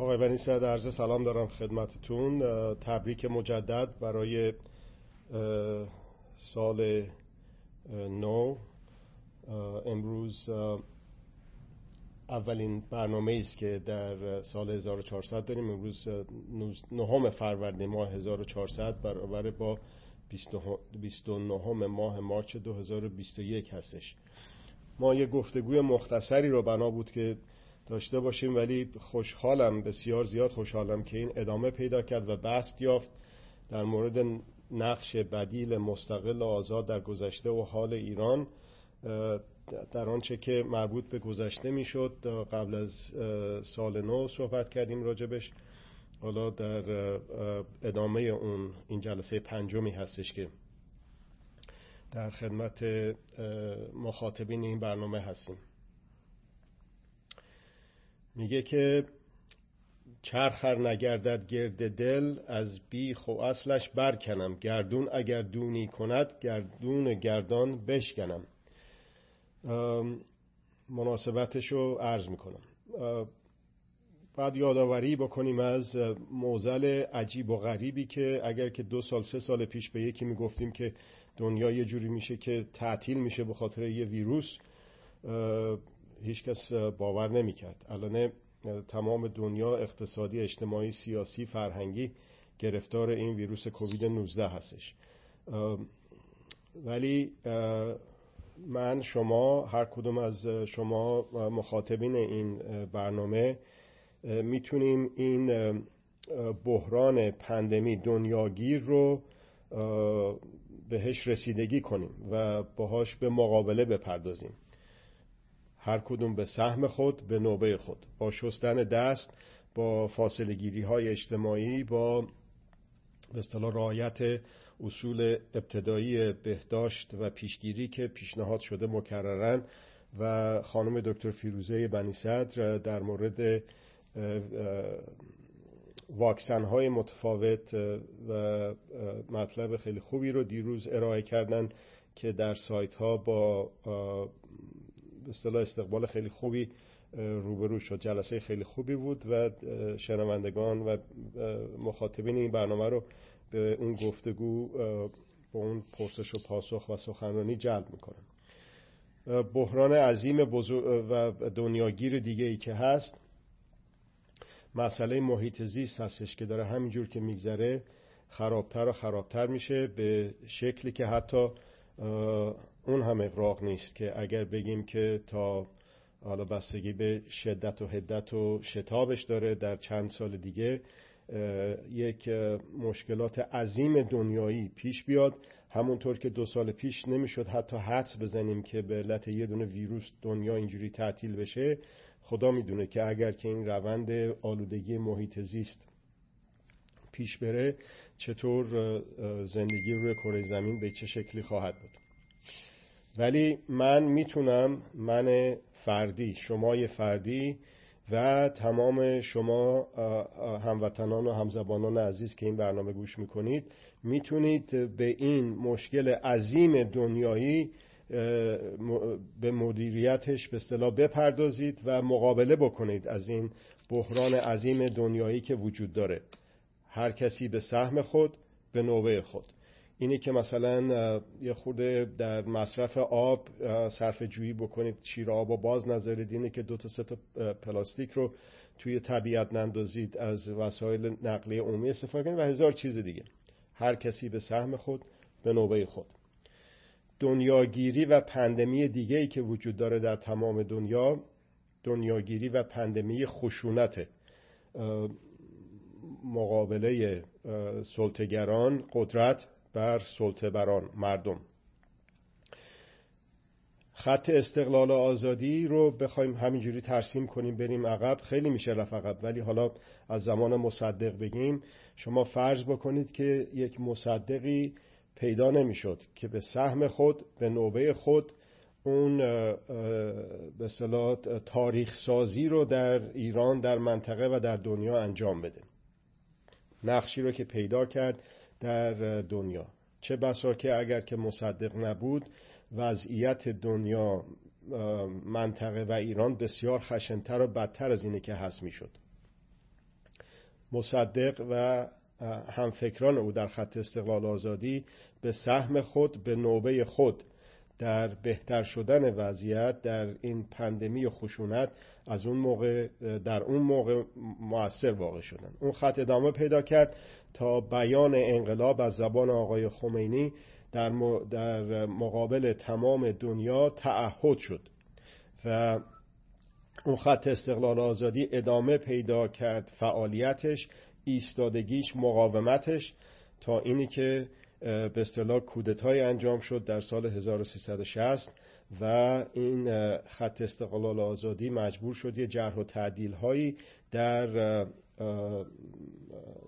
آقای بنی سعد عرض سلام دارم خدمتتون. تبریک مجدد برای سال نو. امروز اولین برنامه است که در سال 1400 داریم امروز نهم فروردین ماه 1400 برابر با 29 ماه مارچ 2021 هستش. ما یه گفتگوی مختصری رو بنا بود که داشته باشیم ولی خوشحالم بسیار زیاد خوشحالم که این ادامه پیدا کرد و بست یافت در مورد نقش بدیل مستقل و آزاد در گذشته و حال ایران در آنچه که مربوط به گذشته می‌شد. قبل از سال نو صحبت کردیم راجبش. حالا در ادامه اون این جلسه پنجمی هستش که در خدمت مخاطبین این برنامه هستیم. میگه که چرخر نگردد گرد دل از بیخ و اصلش برکنم. گردون اگر دونی کند گردون گردان بشکنم. مناسبتش رو عرض می‌کنم. بعد یادآوری بکنیم از موزل عجیب و غریبی که اگر که دو سال سه سال پیش به یکی می‌گفتیم که دنیا یه جوری میشه که تعطیل میشه به خاطر یه ویروس هیچ کس باور نمی‌کرد. الان تمام دنیا اقتصادی اجتماعی سیاسی فرهنگی گرفتار این ویروس کووید 19 هستش. ولی من شما هر کدوم از شما مخاطبین این برنامه می‌تونیم این بحران پندمی دنیاگیر رو بهش رسیدگی کنیم و باهاش به مقابله بپردازیم. هر کدوم به سهم خود به نوبه خود. با شستن دست با فاصله گیری های اجتماعی با به اصطلاح رعایت اصول ابتدایی بهداشت و پیشگیری که پیشنهاد شده مکررن و خانم دکتر فیروزه بنی صدر در مورد واکسن های متفاوت و مطلب خیلی خوبی رو دیروز ارائه کردن که در سایت ها با اصطلاح استقبال خیلی خوبی روبرو شد. جلسه خیلی خوبی بود و شنوندگان و مخاطبین این برنامه رو به اون گفتگو با اون پرسش و پاسخ و سخنرانی جلب می‌کنن. بحران عظیم و دنیاگیر دیگه ای که هست مسئله محیط زیست هستش که داره همینجور که میگذره خرابتر و خرابتر میشه به شکلی که حتی اون هم اقراق نیست که اگر بگیم که تا حالا بستگی به شدت و حدت و شتابش داره در چند سال دیگه یک مشکلات عظیم دنیایی پیش بیاد. همونطور که دو سال پیش نمی‌شد حتی حدس بزنیم که به علت یه دونه ویروس دنیا اینجوری تعطیل بشه خدا می‌دونه که اگر که این روند آلودگی محیط زیست پیش بره چطور زندگی روی کره زمین به چه شکلی خواهد بود. ولی من می‌تونم من فردی شمای فردی و تمام شما هموطنان و همزبانان عزیز که این برنامه گوش می‌کنید می‌تونید به این مشکل عظیم دنیایی به مدیریتش به اصطلاح بپردازید و مقابله بکنید از این بحران عظیم دنیایی که وجود داره. هر کسی به سهم خود به نوبه خود. اینه که مثلا یه خورده در مصرف آب صرف جویی بکنید شیر آب و باز نذارید. اینه که دو تا سه تا پلاستیک رو توی طبیعت نندازید از وسایل نقلیه عمومی استفاده کنید و هزار چیز دیگه. هر کسی به سهم خود به نوبه خود. دنیاگیری و پندمی دیگه ای که وجود داره در تمام دنیا دنیاگیری و پندمی خشونت مقابله سلطگران قدرت بر سلطه بران مردم. خط استقلال و آزادی رو بخوایم همینجوری ترسیم کنیم بریم عقب. خیلی میشه رفت عقب ولی حالا از زمان مصدق بگیم. شما فرض بکنید که یک مصدقی پیدا نمی‌شد که به سهم خود به نوبه خود اون به صلاح تاریخ سازی رو در ایران در منطقه و در دنیا انجام بده. نقشی رو که پیدا کرد در دنیا. چه بسا که اگر که مصدق نبود وضعیت دنیا منطقه و ایران بسیار خشنتر و بدتر از اینه که هست می‌شد. مصدق و همفکران او در خط استقلال آزادی به سهم خود به نوبه خود در بهتر شدن وضعیت در این پندمی و خشونت از اون موقع در اون موقع موثر واقع شدن. اون خط ادامه پیدا کرد تا بیان انقلاب از زبان آقای خمینی در, در مقابل تمام دنیا تعهد شد و اون خط استقلال آزادی ادامه پیدا کرد فعالیتش ایستادگیش مقاومتش تا اینی که به اصطلاح کودتای انجام شد در سال 1360 و این خط استقلال آزادی مجبور شد یه جرح و تعدیل هایی در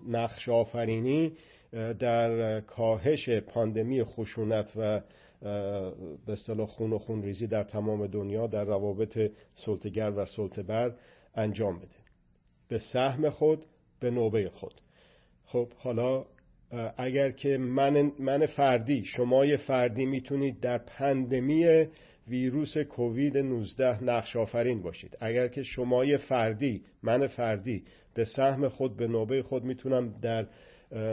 نقش آفرینی در کاهش پاندمی خشونت و به اصطلاح خون و خون ریزی در تمام دنیا در روابط سلطگر و سلطبر انجام بده. به سهم خود به نوبه خود. خب حالا اگر که من, من فردی شمای فردی می‌تونید در پندمی ویروس کووید 19 نقش آفرین باشید. اگر که شمای فردی من فردی به سهم خود به نوبه خود می‌تونم در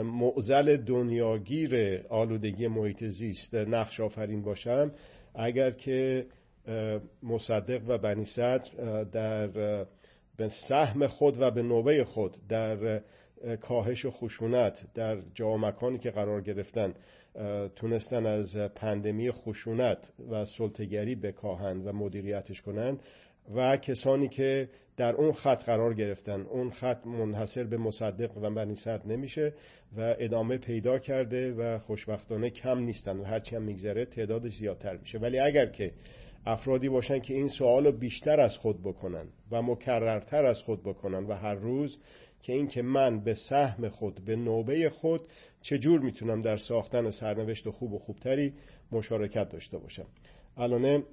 معزل دنیاگیر آلودگی محیط زیست نقش آفرین باشم. اگر که مصدق و بنی در به سهم خود و به نوبه خود در کاهش خشونت در جا مکانی که قرار گرفتن تونستن از پندمی خشونت و سلطگری بکاهند و مدیریتش کنند و کسانی که در اون خط قرار گرفتن. اون خط منحصر به مصدق و بنی نمیشه و ادامه پیدا کرده و خوشبختانه کم نیستن و هرچی هم میگذره تعدادش زیادتر میشه. ولی اگر که افرادی باشن که این سوال رو بیشتر از خود بکنن و مکررتر از خود بکنن و هر روز که اینکه من به سهم خود به نوبه خود چجور می‌تونم در ساختن سرنوشت خوب و خوبتری مشارکت داشته باشم. الان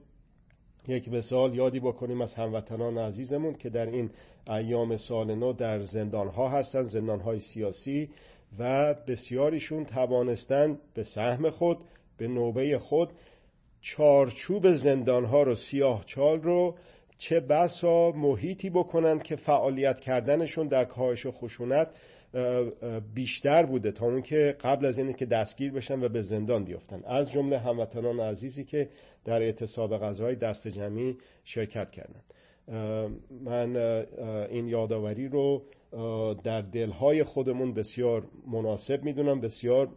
یک مثال یادی بکنیم از هموطنان عزیزمون که در این ایام سال نو در زندان ها هستن زندان های سیاسی و بسیاریشون توانستن به سهم خود به نوبه خود چارچوب زندان ها رو سیاه چال رو چه بسا محیطی بکنن که فعالیت کردنشون در کاهش و خشونت بیشتر بوده تا اون که قبل از اینه که دستگیر بشن و به زندان بیفتن. از جمله هموطنان عزیزی که در اعتصاب غذای دست جمعی شرکت کردن من این یادآوری رو در دلهای خودمون بسیار مناسب می‌دونم بسیار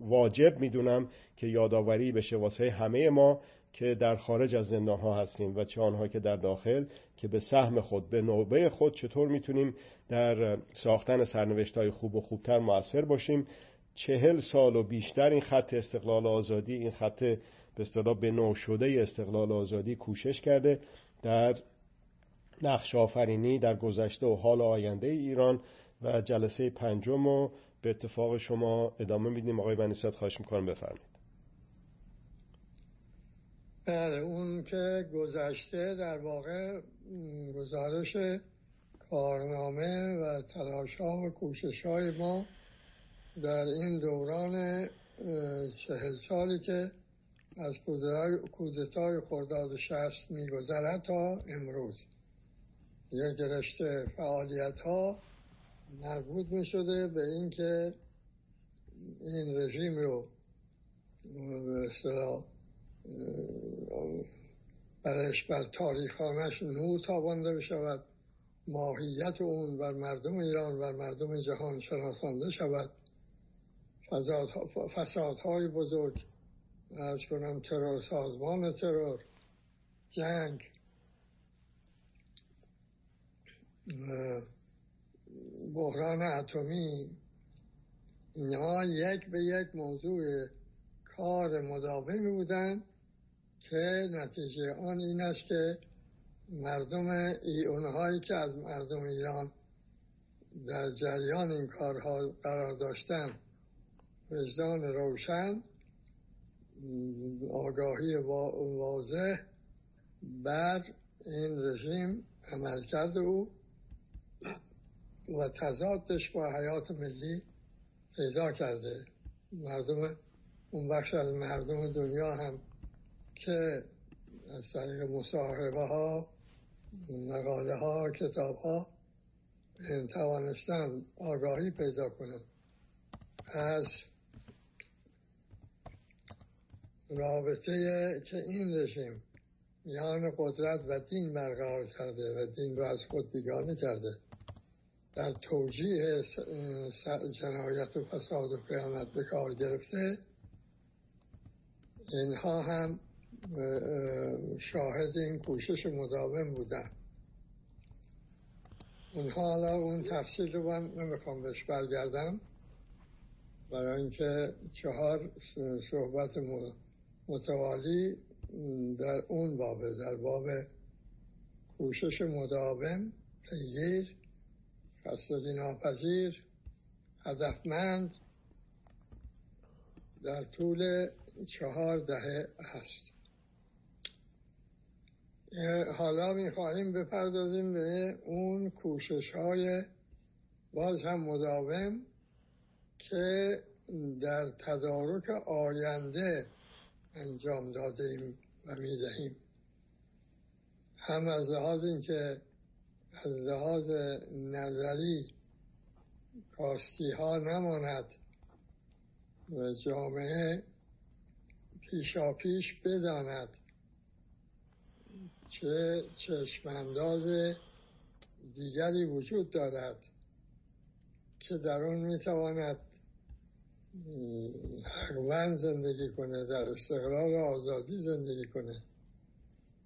واجب می‌دونم که یادآوری بشه واسه همه ما که در خارج از زندان ها هستیم و چه آنها که در داخل که به سهم خود به نوبه خود چطور می‌تونیم در ساختن سرنوشت های خوب و خوبتر موثر باشیم. چهل سال و بیشتر این خط استقلال آزادی این خط به اصطلاح به نو شده استقلال آزادی کوشش کرده. در نقش آفرینی در گذشته و حال آینده ایران و جلسه پنجم رو به اتفاق شما ادامه میدیم. آقای بنیسات خواهش می‌کنم بفرمایید. بله اون که گذشته در واقع گزارش کارنامه و تلاش ها و کوشش های ما در این دوران چهل سالی که از کودتای خرداد شست میگذرد تا امروز. یک رشته فعالیت ها مربوط می شده به اینکه این رژیم رو به برش بر تاریخانش نور تابانده بشود ماهیت اون بر مردم ایران و مردم جهان شناسانده شود. فسادهای بزرگ. از کنم ترور سازمان ترور. جنگ. بحران اتمی. اینها یک به یک موضوع کار مداومی بودند که نتیجه آن این است که مردم اونهایی که از مردم ایران در جریان این کارها قرار داشتن وجدان روشن آگاهی واضح بر این رژیم عمل کرده او و تضادش با حیات ملی پیدا کرده. مردم اون بخش از مردم دنیا هم که از طریق مصاحبه ها مقاله ها کتاب ها توانستن آگاهی پیدا کنند از رابطه که این رژیم میان قدرت و دین برقرار کرده و دین رو از خود بیگانه کرده در توجیه جنایت و فساد و خیانت به کار گرفته اینها هم شاهد این کوشش مداوم بودن. اونها حالا اون تفصیل رو من نمی‌خوام بهش برگردم. برای اینکه چهار صحبت متوالی در اون بابه در باب کوشش مداوم پیگیر خستگی ناپذیر هدفمند در طول چهار دهه هست. حالا می‌خواهیم بپردازیم به اون کوشش های باز هم مداوم که در تدارک آینده انجام دادیم و می‌دهیم. هم از لحاظ اینکه از لحاظ نظری کاستی ها نماند و جامعه پیشا پیش بداند. چه چشمانداز دیگری وجود دارد که در آن می‌تواند حقوان زندگی کنه در استقلال و آزادی زندگی کنه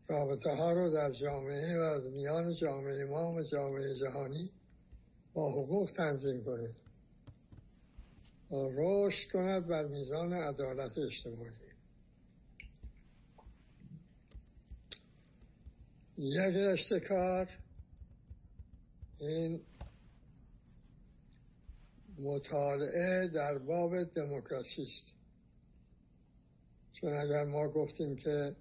رابطه ها رو در جامعه و میان جامعه ما و جامعه جهانی با حقوق تنظیم کنه رشد کند بر میزان عدالت اجتماعی. یک رشته کار این مطالعه در باب دموکراسی است چون اگر ما گفتیم که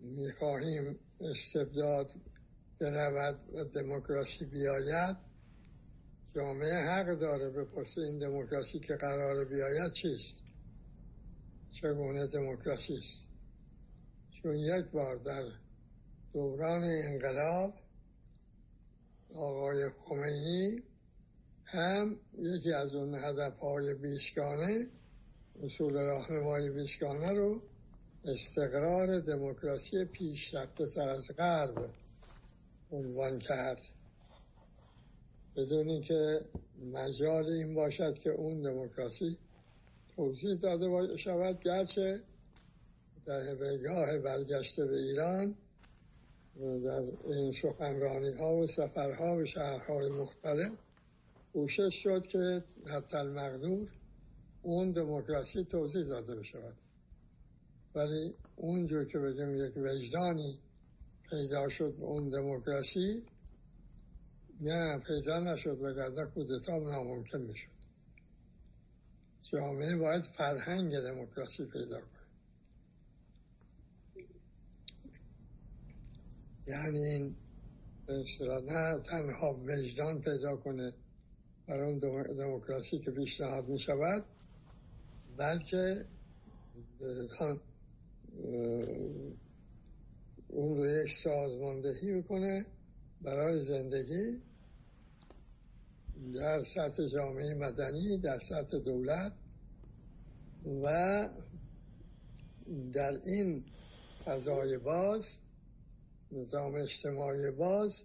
می‌خواهیم استبداد برود و دموکراسی بیاید جامعه حق داره بپرسه این دموکراسی که قرار بیاید چیست چگونه دموکراسی است چون یک بار در دوران انقلاب آقای خمینی هم یکی از اون هدف های بیشگانه اصول راهنمای بیشگانه رو استقرار دموکراسی پیشرفته تر از غرب عنوان کرد. بدون اینکه مجال این باشد که اون دموکراسی توضیح داده شود گرچه در بگاه برگشته به ایران در این سخنرانی ها و سفرها و شهرهای مختلف کوشش شد که حتی المقدور اون دموکراسی توضیح داده بشود. ولی اونجور که بگیم یک وجدانی پیدا شد اون دموکراسی نه پیدا نشد و گرده کودتا ناممکن می‌شد. جامعه باید فرهنگ دموکراسی پیدا کنه. یعنی این نه تنها وجدان پیدا کنه برای اون دموکراسی که پیشنهاد می شود بلکه اون رو یک سازماندهی بکنه برای زندگی در سطح جامعه مدنی در سطح دولت و در این فضای باز نظام اجتماعی باز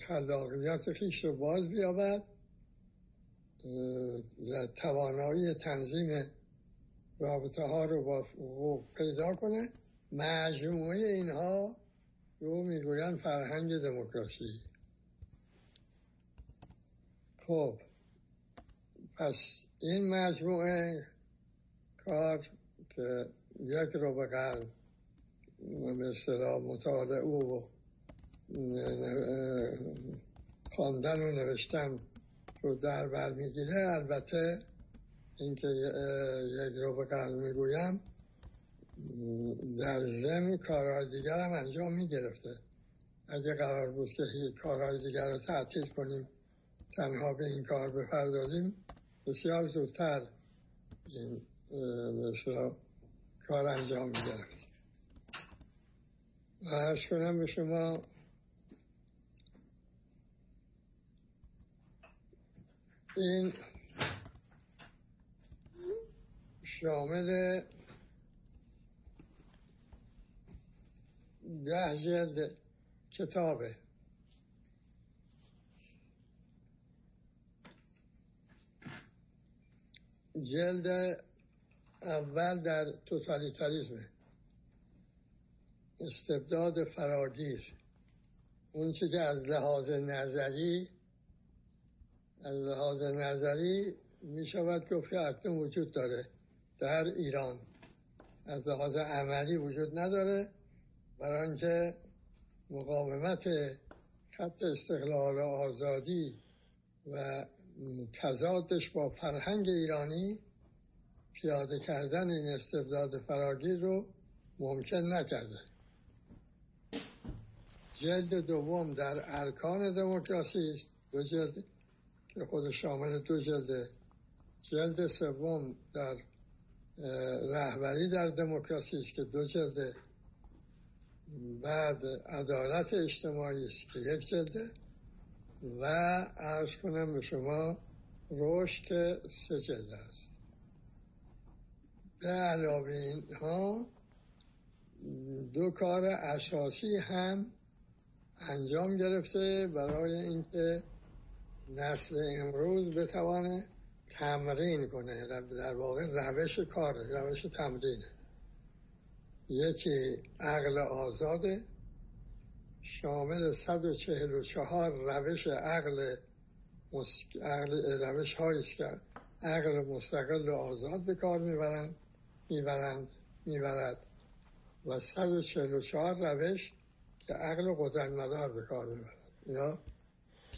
خلاقیت خیش رو باز بیابد. توانایی تنظیم رابطه ها رو با حقوق پیدا کنه. مجموعه اینها رو می‌گویند فرهنگ دموکراسی. خب پس این مجموعه کار که یک رو به قلب به اصطلاح مطالعه و خواندن و نوشتن رو در بر می‌گیره. البته اینکه یک رو به قلب می‌گویم در ضمن کارهای دیگر هم انجام می‌گرفته. اگه قرار بود که کارهای دیگر رو تعطیل کنیم تنها به این کار بپردازیم بسیار زودتر این کار انجام می‌گرفت. و کنم به شما این شامل ده جلد کتابه. جلد اول در توتالیتاریزم استبداد فراگیر. اون چی که از لحاظ نظری از لحاظ نظری می شود گفت که اکنون وجود داره در ایران. از لحاظ عملی وجود نداره برای اینکه مقاومت خط استقلال و آزادی و تضادش با فرهنگ ایرانی پیاده کردن این استبداد فراگیر رو ممکن نکرده. جلد دوم در ارکان دموکراسی است. دو جلد که خود شامل دو جلده جلد سوم در رهبری در دموکراسی است که دو جلده بعد عدالت اجتماعی است که یک جلده و ارز کنم به شما رشد که سه جلده است. به علاوه اینها دو کار اساسی هم انجام گرفته برای اینکه نسل امروز بتوانه تمرین کنه. در واقع روش کار روش تمرینه. یکی عقل آزاده شامل 144 روش عقل, عقل روش هایی که عقل مستقل و آزاد به کار می‌برند می‌برند می‌برد. و 144 روش که عقل قدرت مدار به کار می‌برد یا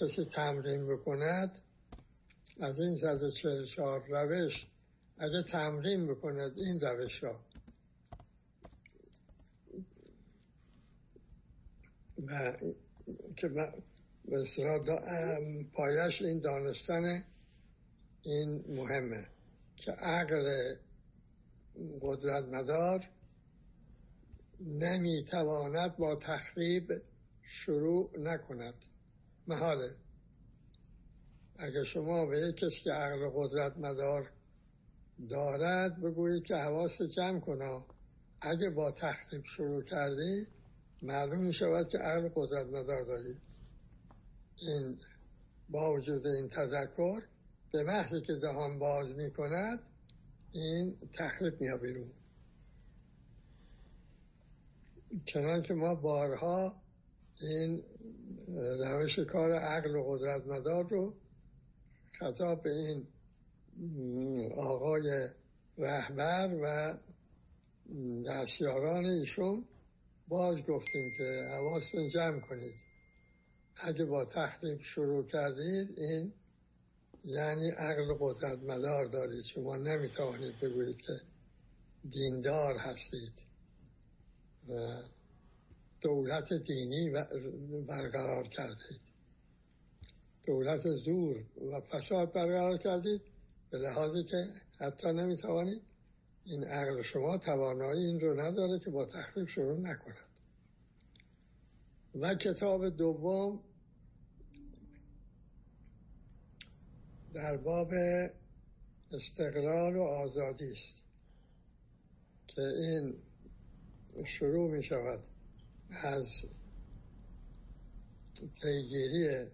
کسی تمرین بکند از این 144 روش اگه تمرین بکند این روش را. و که پایش این دانستن این مهمه که عقل قدرت مدار نمی‌تواند با تخریب شروع نکند. محاله. اگر شما به کسی که عقل قدرت مدار دارد بگویید که حواس جمع کنا. اگه با تخریب شروع کردی معلوم می شود که عقل قدرت مدار داری. این با وجود این تذکر به محضی که دهان باز می کند این تخریب میاد بیرون. چنان که ما بارها این روش کار عقل و قدرت مدار رو خطاب به این آقای رهبر و دستیاران ایشون باز گفتیم که حواستون جمع کنید. اگه با تخریب شروع کردید این یعنی عقل قدرت مدار دارید. شما نمی‌توانید بگویید که دیندار هستید. و دولت دینی برقرار کردید. دولت زور و فساد برقرار کردید به لحاظی که حتی نمی‌توانید این عقل شما توانایی این رو نداره که با تخریب شروع نکند. و کتاب دوم در باب استقلال و آزادی است که این شروع می شود از پیگیری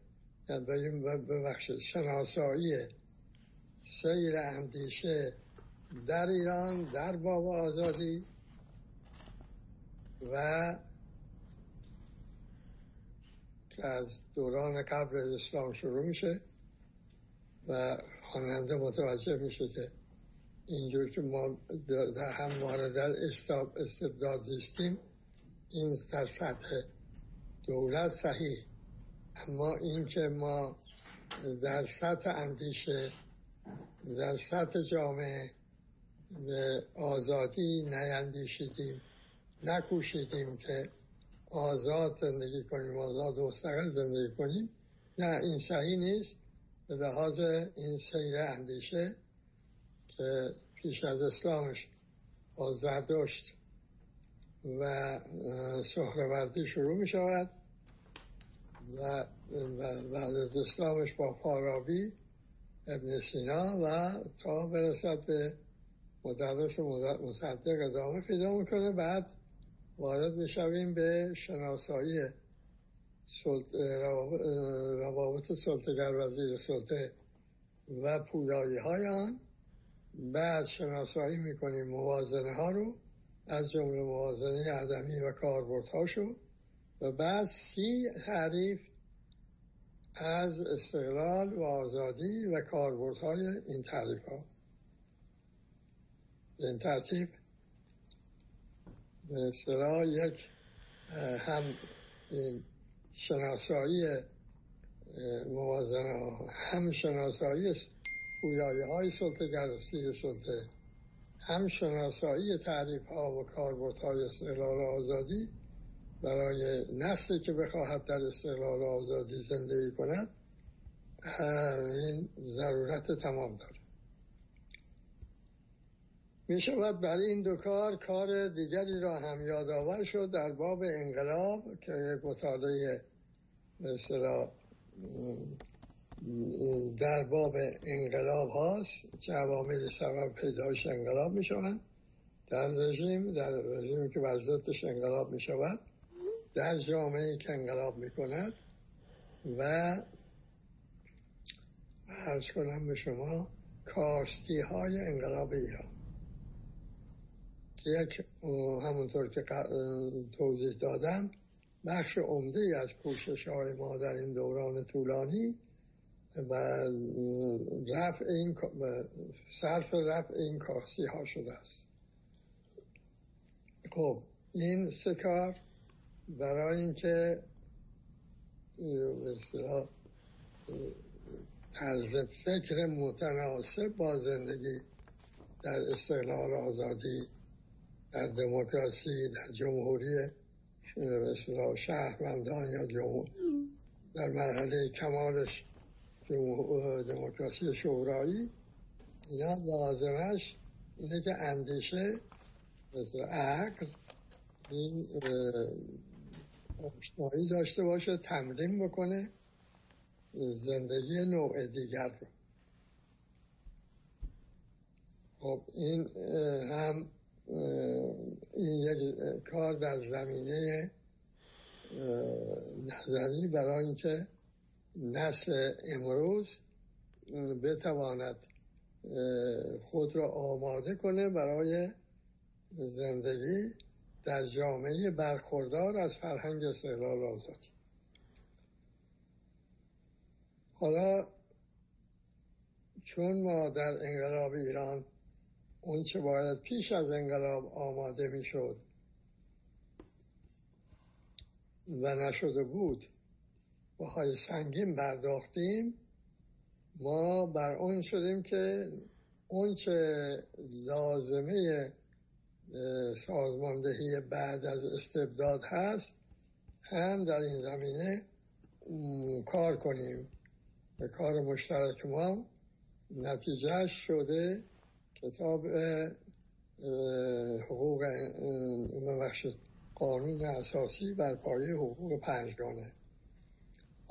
ببخشید شناسایی سیر اندیشه در ایران در باب آزادی و از دوران قبل اسلام شروع میشه و خواننده متوجه میشه که اینجور که ما در همواره در استبداد زیستیم این در سطح دولت صحیح. اما این که ما در سطح اندیشه در سطح جامعه به آزادی نیندیشیدیم نکوشیدیم که آزاد زندگی کنیم آزاد و مستقل زندگی کنیم. نه این صحیح نیست. به لحاظ این سیر اندیشه که پیش از اسلامش با زردشت و سهروردی شروع می شود و بعد از اسلامش با فارابی ابن سینا و تا برسد به مدرس مصدق ادامه پیدا می‌کنه بعد وارد می‌شویم به شناسایی روابط سلطگر وزیر سلطه و پویایی های آن. بعد شناسایی می‌کنیم موازنه ها رو از جمله موازنه عدمی و کاربردهاشو و بعد سی تعریف از استقلال و آزادی و کاربردهای این تعریف ها این ترتیب به اصطلاح یک هم این شناسایی موازنه هم شناسایی پویایی های سلطه گرستی سلطه هم شناسایی تعریف ها و کاربرد های استقلال آزادی برای نسلی که بخواهد در استقلال آزادی زندگی کند این ضرورت تمام داره. می شود برای این دو کار کار دیگری را هم یادآور شد در باب انقلاب که مطالعه مثلا در باب انقلاب هاست چه عوامل سبب پیدایش انقلاب می شوند در رژیم در رژیمی که بر انقلاب می شود در جامعه که انقلاب می کند و عرض کنم به شما کاستی های انقلاب ایران یک همونطور که توضیح دادم بخش عمده از کوشش های ما در این دوران طولانی و رفع این صرف رفع این کاسی ها شده است. خب این سه کار برای اینکه طرز فکر متناسب با زندگی در استقلال آزادی در دموکراسی در جمهوری شهروندان یا جمهور در مرحله کمالش دموکراسی شورایی اینا لازمش اینه که اندیشه مثل عقل این آشنایی داشته باشه تمرین بکنه زندگی نوع دیگر رو. خب این هم این یک کار در زمینه نظری برای اینکه نسل امروز بتواند خود را آماده کنه برای زندگی در جامعه برخوردار از فرهنگ استقلال آزادی. حالا چون ما در انقلاب ایران اون چه باید پیش از انقلاب آماده می‌شد و نشده بود های سنگین برداختیم ما بر اون شدیم که اون چه لازمه سازماندهی بعد از استبداد هست هم در این زمینه کار کنیم. به کار مشترک ما نتیجه شده کتاب حقوق ببخشید قانون اساسی بر پایه حقوق پنجگانه.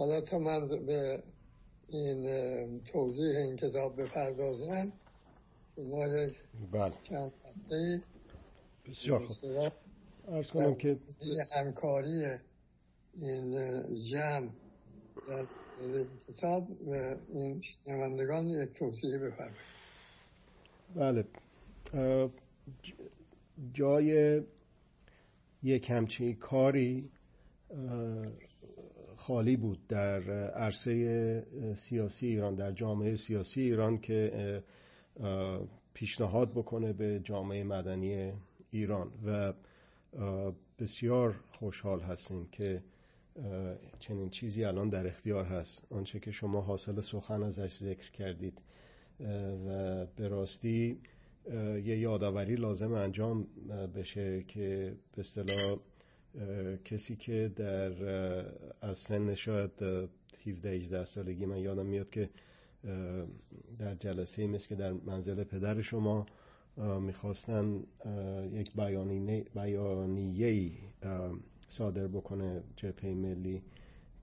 حالا تا من به این توضیح این کتاب بپردازم شما یک بله. چند بسیار خوب. ارز کنم که همکاری این جمع در این کتاب و این نمندگان یک توضیح بفرمایید. بله. جای یک همچین کاری خالی بود در عرصه سیاسی ایران در جامعه سیاسی ایران که پیشنهاد بکنه به جامعه مدنی ایران و بسیار خوشحال هستیم که چنین چیزی الان در اختیار هست. آنچه که شما حاصل سخن ازش ذکر کردید و به راستی یه یادآوری لازم انجام بشه که به اصطلاح کسی که در از سن شاید 17 18 سالگی من یادم میاد که در جلسه مثل که در منزل پدر شما می‌خواستن یک بیانیه صادر بکنه جبهه ملی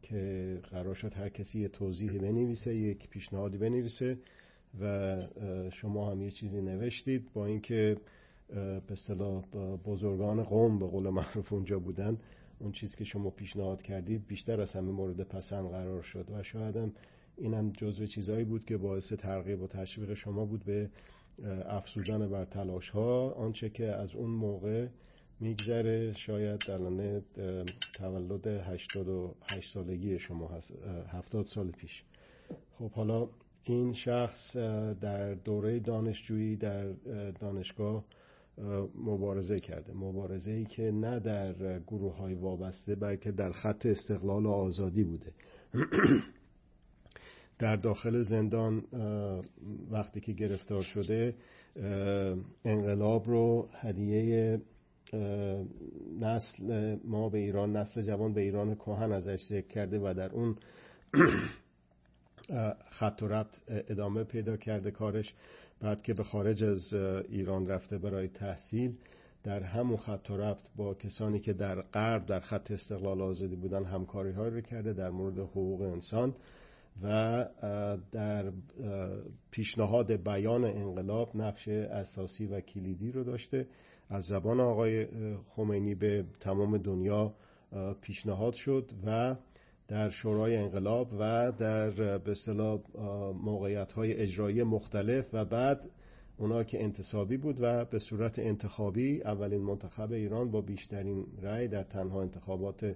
که قرار شد هر کسی یه توضیحی بنویسه یک پیشنهادی بنویسه و شما هم یه چیزی نوشتید با اینکه به اصطلاح بزرگان قوم به قول معروف اونجا بودن. اون چیز که شما پیشنهاد کردید بیشتر از همه مورد پسند قرار شد. و شاید هم اینم جزو چیزهایی بود که باعث ترغیب و تشویق شما بود به افزودن بر تلاش ها آنچه که از اون موقع میگذره شاید الان تولد 88 سالگی شما هست 70 سال پیش. خب حالا این شخص در دوره دانشجویی در دانشگاه مبارزه کرده. مبارزه ای که نه در گروه های وابسته بلکه در خط استقلال و آزادی بوده. در داخل زندان وقتی که گرفتار شده انقلاب رو هدیه نسل ما به ایران نسل جوان به ایران کهن ازش ذکر کرده و در اون خط و ربط ادامه پیدا کرده. کارش بعد که به خارج از ایران رفته برای تحصیل در همون خط و ربط با کسانی که در غرب در خط استقلال آزادی بودن همکاری های رو کرده در مورد حقوق انسان و در پیشنهاد بیان انقلاب نقش اساسی و کلیدی رو داشته. از زبان آقای خمینی به تمام دنیا پیشنهاد شد و در شورای انقلاب و در به اصطلاح موقعیت های اجرایی مختلف و بعد اونا که انتصابی بود و به صورت انتخابی اولین منتخب ایران با بیشترین رأی در تنها انتخابات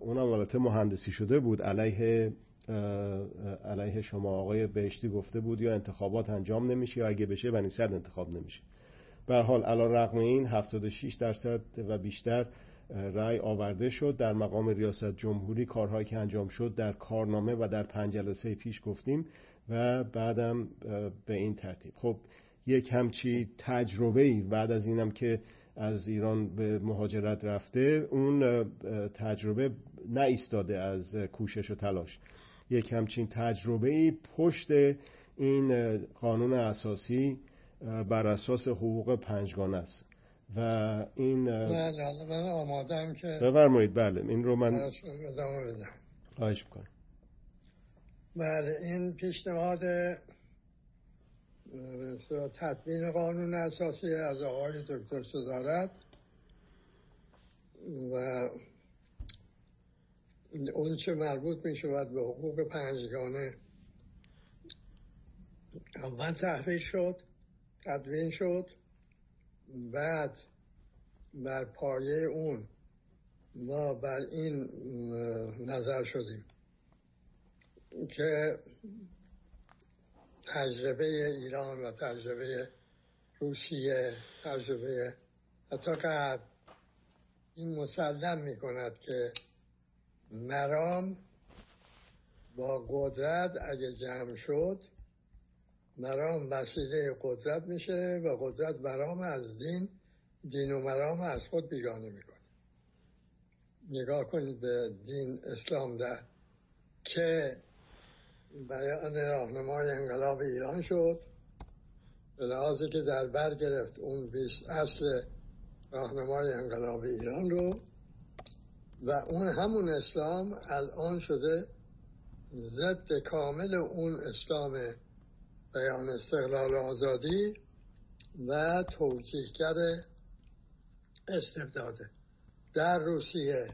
اونم البته مهندسی شده بود علیه علیه شما آقای بهشتی گفته بود یا انتخابات انجام نمیشه یا اگه بشه بنی صد انتخاب نمیشه. به حال علا رقم این 76 درصد و بیشتر رأی آورده شد. در مقام ریاست جمهوری کارهایی که انجام شد در کارنامه و در پنج جلسه پیش گفتیم و بعدم به این ترتیب. خب یک همچی تجربه بعد از اینم که از ایران به مهاجرت رفته اون تجربه ایستاده از کوشش و تلاش. یک همچین تجربه ای پشت این قانون اساسی بر اساس حقوق پنجگانه است. و این من آمادم که بفرمایید بله این رو من ادامه بدم. خواهش می‌کنم. بله این پیشنهاد تدوین قانون اساسی از آقای دکتر صدارت و اون چه مربوط می شود به حقوق پنجگانه. اول تحریش شد تدوین شد. بعد بر پایه اون ما بر این نظر شدیم که تجربه ایران و تجربه روسیه تجربه حتی که این مسلم می کند که مرام با قدرت اگه جمع شد مرام وسیله قدرت میشه و قدرت مرام از دین دین و مرام از خود بیگانه می‌کنه. نگاه کنید به دین اسلام در که بیان راهنمای انقلاب ایران شد. به لحاظی که در بر گرفت اون بیست اصل راهنمای انقلاب ایران رو و اون همون اسلام الان شده ضد کامل اون اسلام بیان استقلال و آزادی و توجیهگر استبداده. در روسیه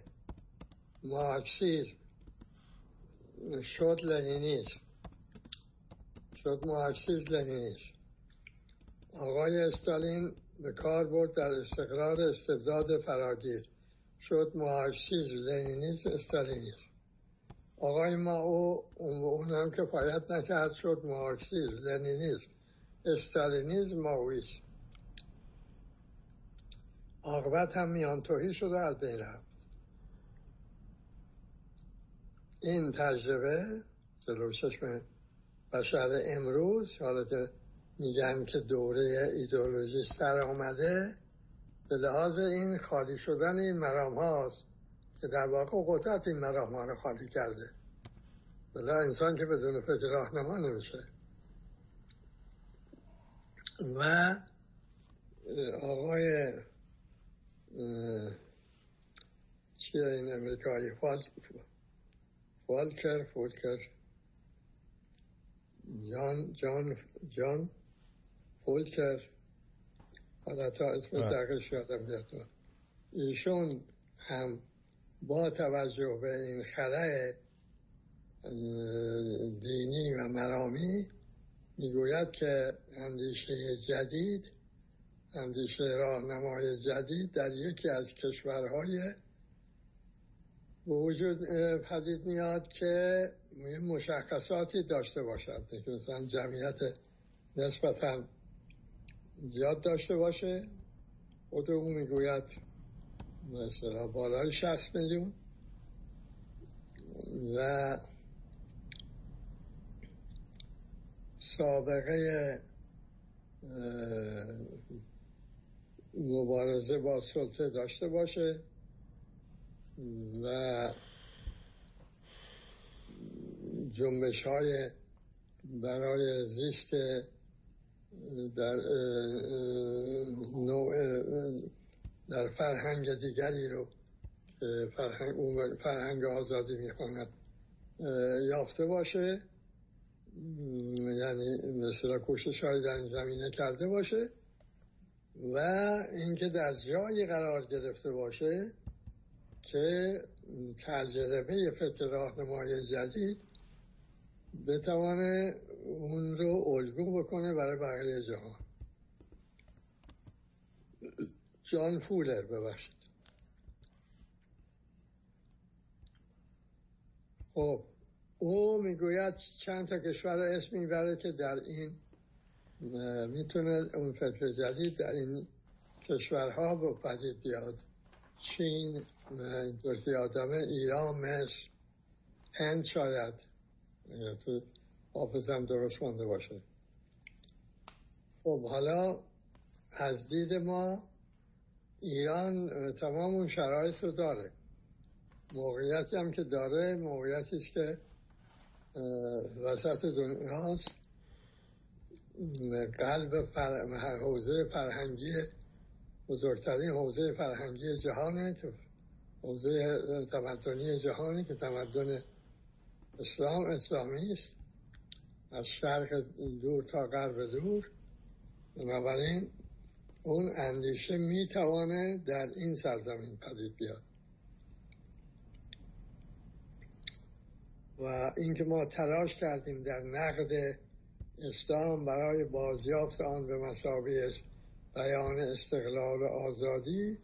مارکسیزم شد لنینیزم. شد مارکسیزم لنینیزم. آقای استالین به کار برد در استقرار استبداد فراگیر. شد مارکسیزم لنینیزم استالینیزم. آقای ما او اون هم کفایت نکرد شد مارکسیزم لنینیزم. استالینیزم ماویسم عاقبت هم میان توهی شده از بین رفت. این تجربه جلو چشم بشر امروز حالا که میگن که دوره ایدئولوژی سر آمده به لحاظ این خالی شدن این مرام هاست. که در واقع قدرت این مرام ها رو خالی کرده. بلا انسان که بدون فکر راهنما نمیشه. و آقای چیه این امریکایی؟ فولکر فولکر. جان جان جان فولکر. حالا تا اسم. دقیقش یادم بیاد ایشون هم با توجه به این خلای دینی و مرامی می‌گوید که اندیشه جدید اندیشه راهنمای جدید در یکی از کشورهای وجود پدید میاد که مشخصاتی داشته باشد. مثلا جمعیت نسبتا زیاد داشته باشه. او می‌گوید مثلا بالای 60 میلیون و سابقه مبارزه با سلطه داشته باشه. و جنبش های برای زیست در نوع در فرهنگ دیگری رو فرهنگ, فرهنگ آزادی می‌خواند یافته باشه یعنی مثلا کوشش های در این زمینه کرده باشه و اینکه در جایی قرار گرفته باشه که تجربه فکر راهنمای جدید بتوانه اون رو الگو بکنه برای بقیه جهان. جان فولر ببخشید. خب او می‌گوید چند تا کشور اسم می‌بره که در این می‌تونه اون فکر جدید در این کشورها به پدید بیاد. چین که آدمه ایران مصر. هند شاید تو حافظم درست مانده باشه. خب حالا از دید ما ایران تمام اون شرایط رو داره. موقعیتی هم که داره موقعیتی است که وسط دنیاست. قلب فر... حوزه فرهنگی بزرگترین حوزه فرهنگی جهانه که حوزه تمدنی جهانی که تمدن اسلام اسلامی است. از شرق دور تا غرب دور. بنابراین اون اندیشه می‌توانه در این سرزمین پدید بیاد. و اینکه ما تلاش کردیم در نقد اسلام برای بازیافت آن به مسابقه بیان استقلال و آزادی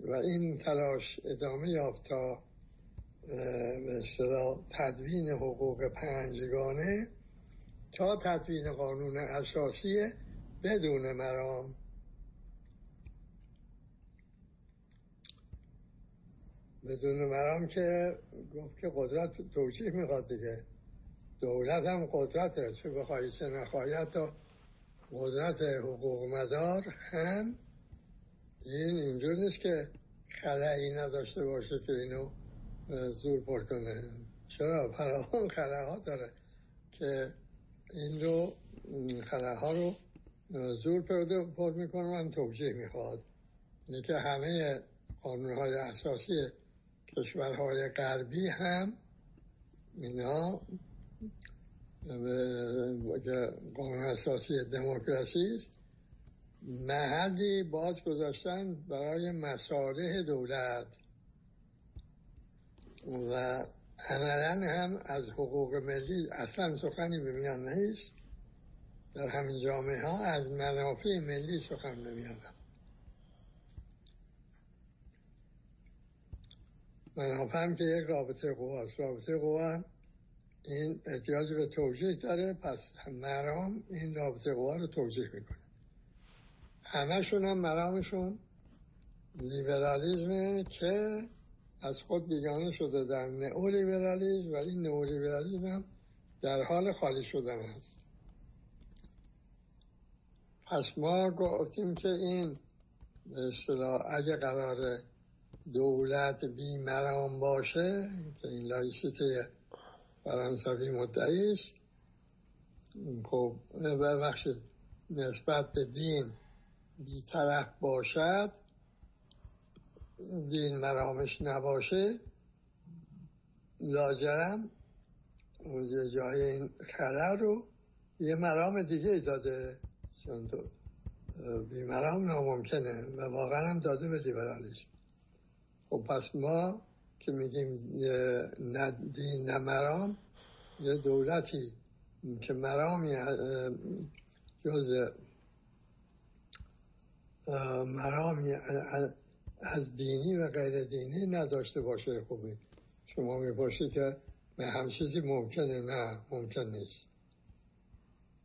و این تلاش ادامه یافت تا به تدوین حقوق پنجگانه تا تدوین قانون اساسی بدون مرام بدون مرام که گفت که قدرت توجیه می‌خواد دیگه. دولت هم قدرته چه بخواهی چه نخواهی تا قدرت حقوق مدار هم این اینجور نیست که خلایی نداشته باشه که اینو زور پر کنه. چرا؟ فراوان ها داره که این رو ها رو زور پر می‌کنه و توجیه می‌خواد. اینه که همه قانون های اساسی کشورهای غربی هم اینا قانون اساسی دموکراسی است محلی باز گذاشتن برای مصالح دولت. و عملا هم از حقوق ملی اصلا سخنی به میان نیست در همین جامعه ها از منافع ملی سخن نمیادن منافع هم که یک رابطه قواست رابطه قوا این احتیاج به توجیه داره پس مرام این رابطه قوا رو توجیه می‌کنه. همشون هم مرامشون لیبرالیزمه که از خود بیگانه شده در نئو لیبرالیزم و این نئو لیبرالیزم هم در حال خالی شدن است. پس ما گفتیم که این اصطلاح اگه قرار دولت بی مرام باشه که این لایسیته فرانسوی مدعی است. خب بخش نسبت به دین بیطرف باشد دین مرامش نباشه لاجرم یه جای این خلل رو یه مرام دیگه داده. چون بیمرام ناممکنه و واقعا هم داده به لیبرالیسم. خب پس ما که میگیم نه دین نه مرام یه دولتی که مرامی جز مرامی از دینی و غیر دینی نداشته باشه خوبی. شما می‌پرسید که همه چیزی ممکنه؟ نه ممکن نیست.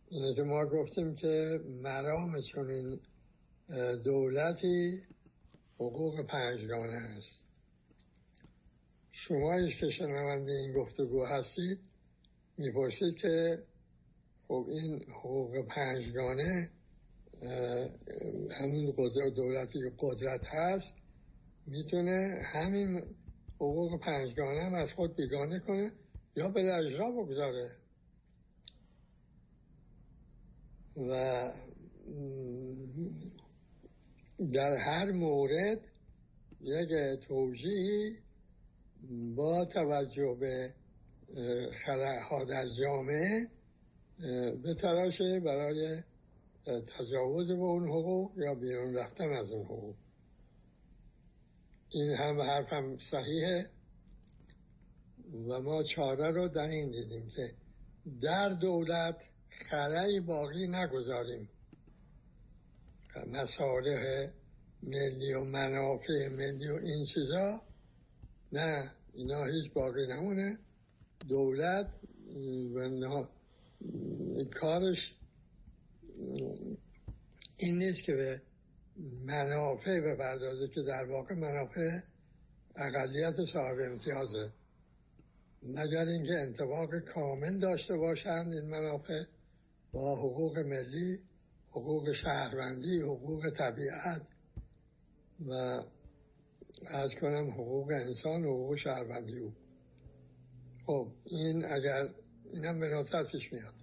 اینه که ما گفتیم که مرام چون دولتی حقوق پنجگانه است. شما که شنونده این گفتگو هستید می‌پرسید که خب این حقوق پنجگانه همون قدرت دولتی قدرت هست می‌تونه همین حقوق پنجگانه هم از خود بیگانه کنه یا به اجرا بگذاره. و در هر مورد یک توجیهی با توجه به خلقها در جامعه به تراشه برای تجاوز به اون حقوق یا بیرون رفتن از اون حقوق. این هم حرفم صحیحه و ما چاره رو در این دیدیم که در دولت خلایی باقی نگذاریم. مصالح ملی و منافع ملی و این چیزا نه اینا هیچ باقی نمونه. دولت و کارش این نیست که به منافع بپردازه که در واقع منافع اقلیت صاحب امتیازه. مگر اینکه انتباق کامل داشته باشند این منافع با حقوق ملی؟ حقوق شهروندی حقوق طبیعت و از کنم حقوق انسان و حقوق شهروندی او. خب این اگر اینم به نوتت پیش میاد.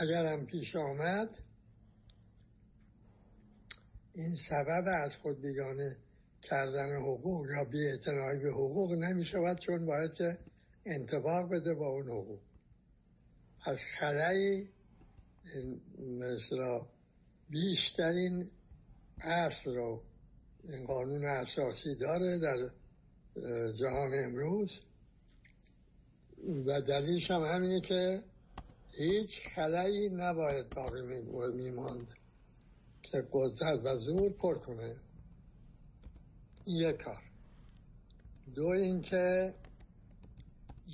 اگر هم پیش آمد این سبب از خود بیگانه کردن حقوق یا بی به حقوق نمی شود چون باید که انتباق بده با اون حقوق. پس خلایی مثلا بیشترین اصل رو این قانون اساسی داره در جهان امروز. و دلیلش هم همینه که هیچ خلایی نباید باقی میماند که قدرت و زور پر کنه. یک کار. دو اینکه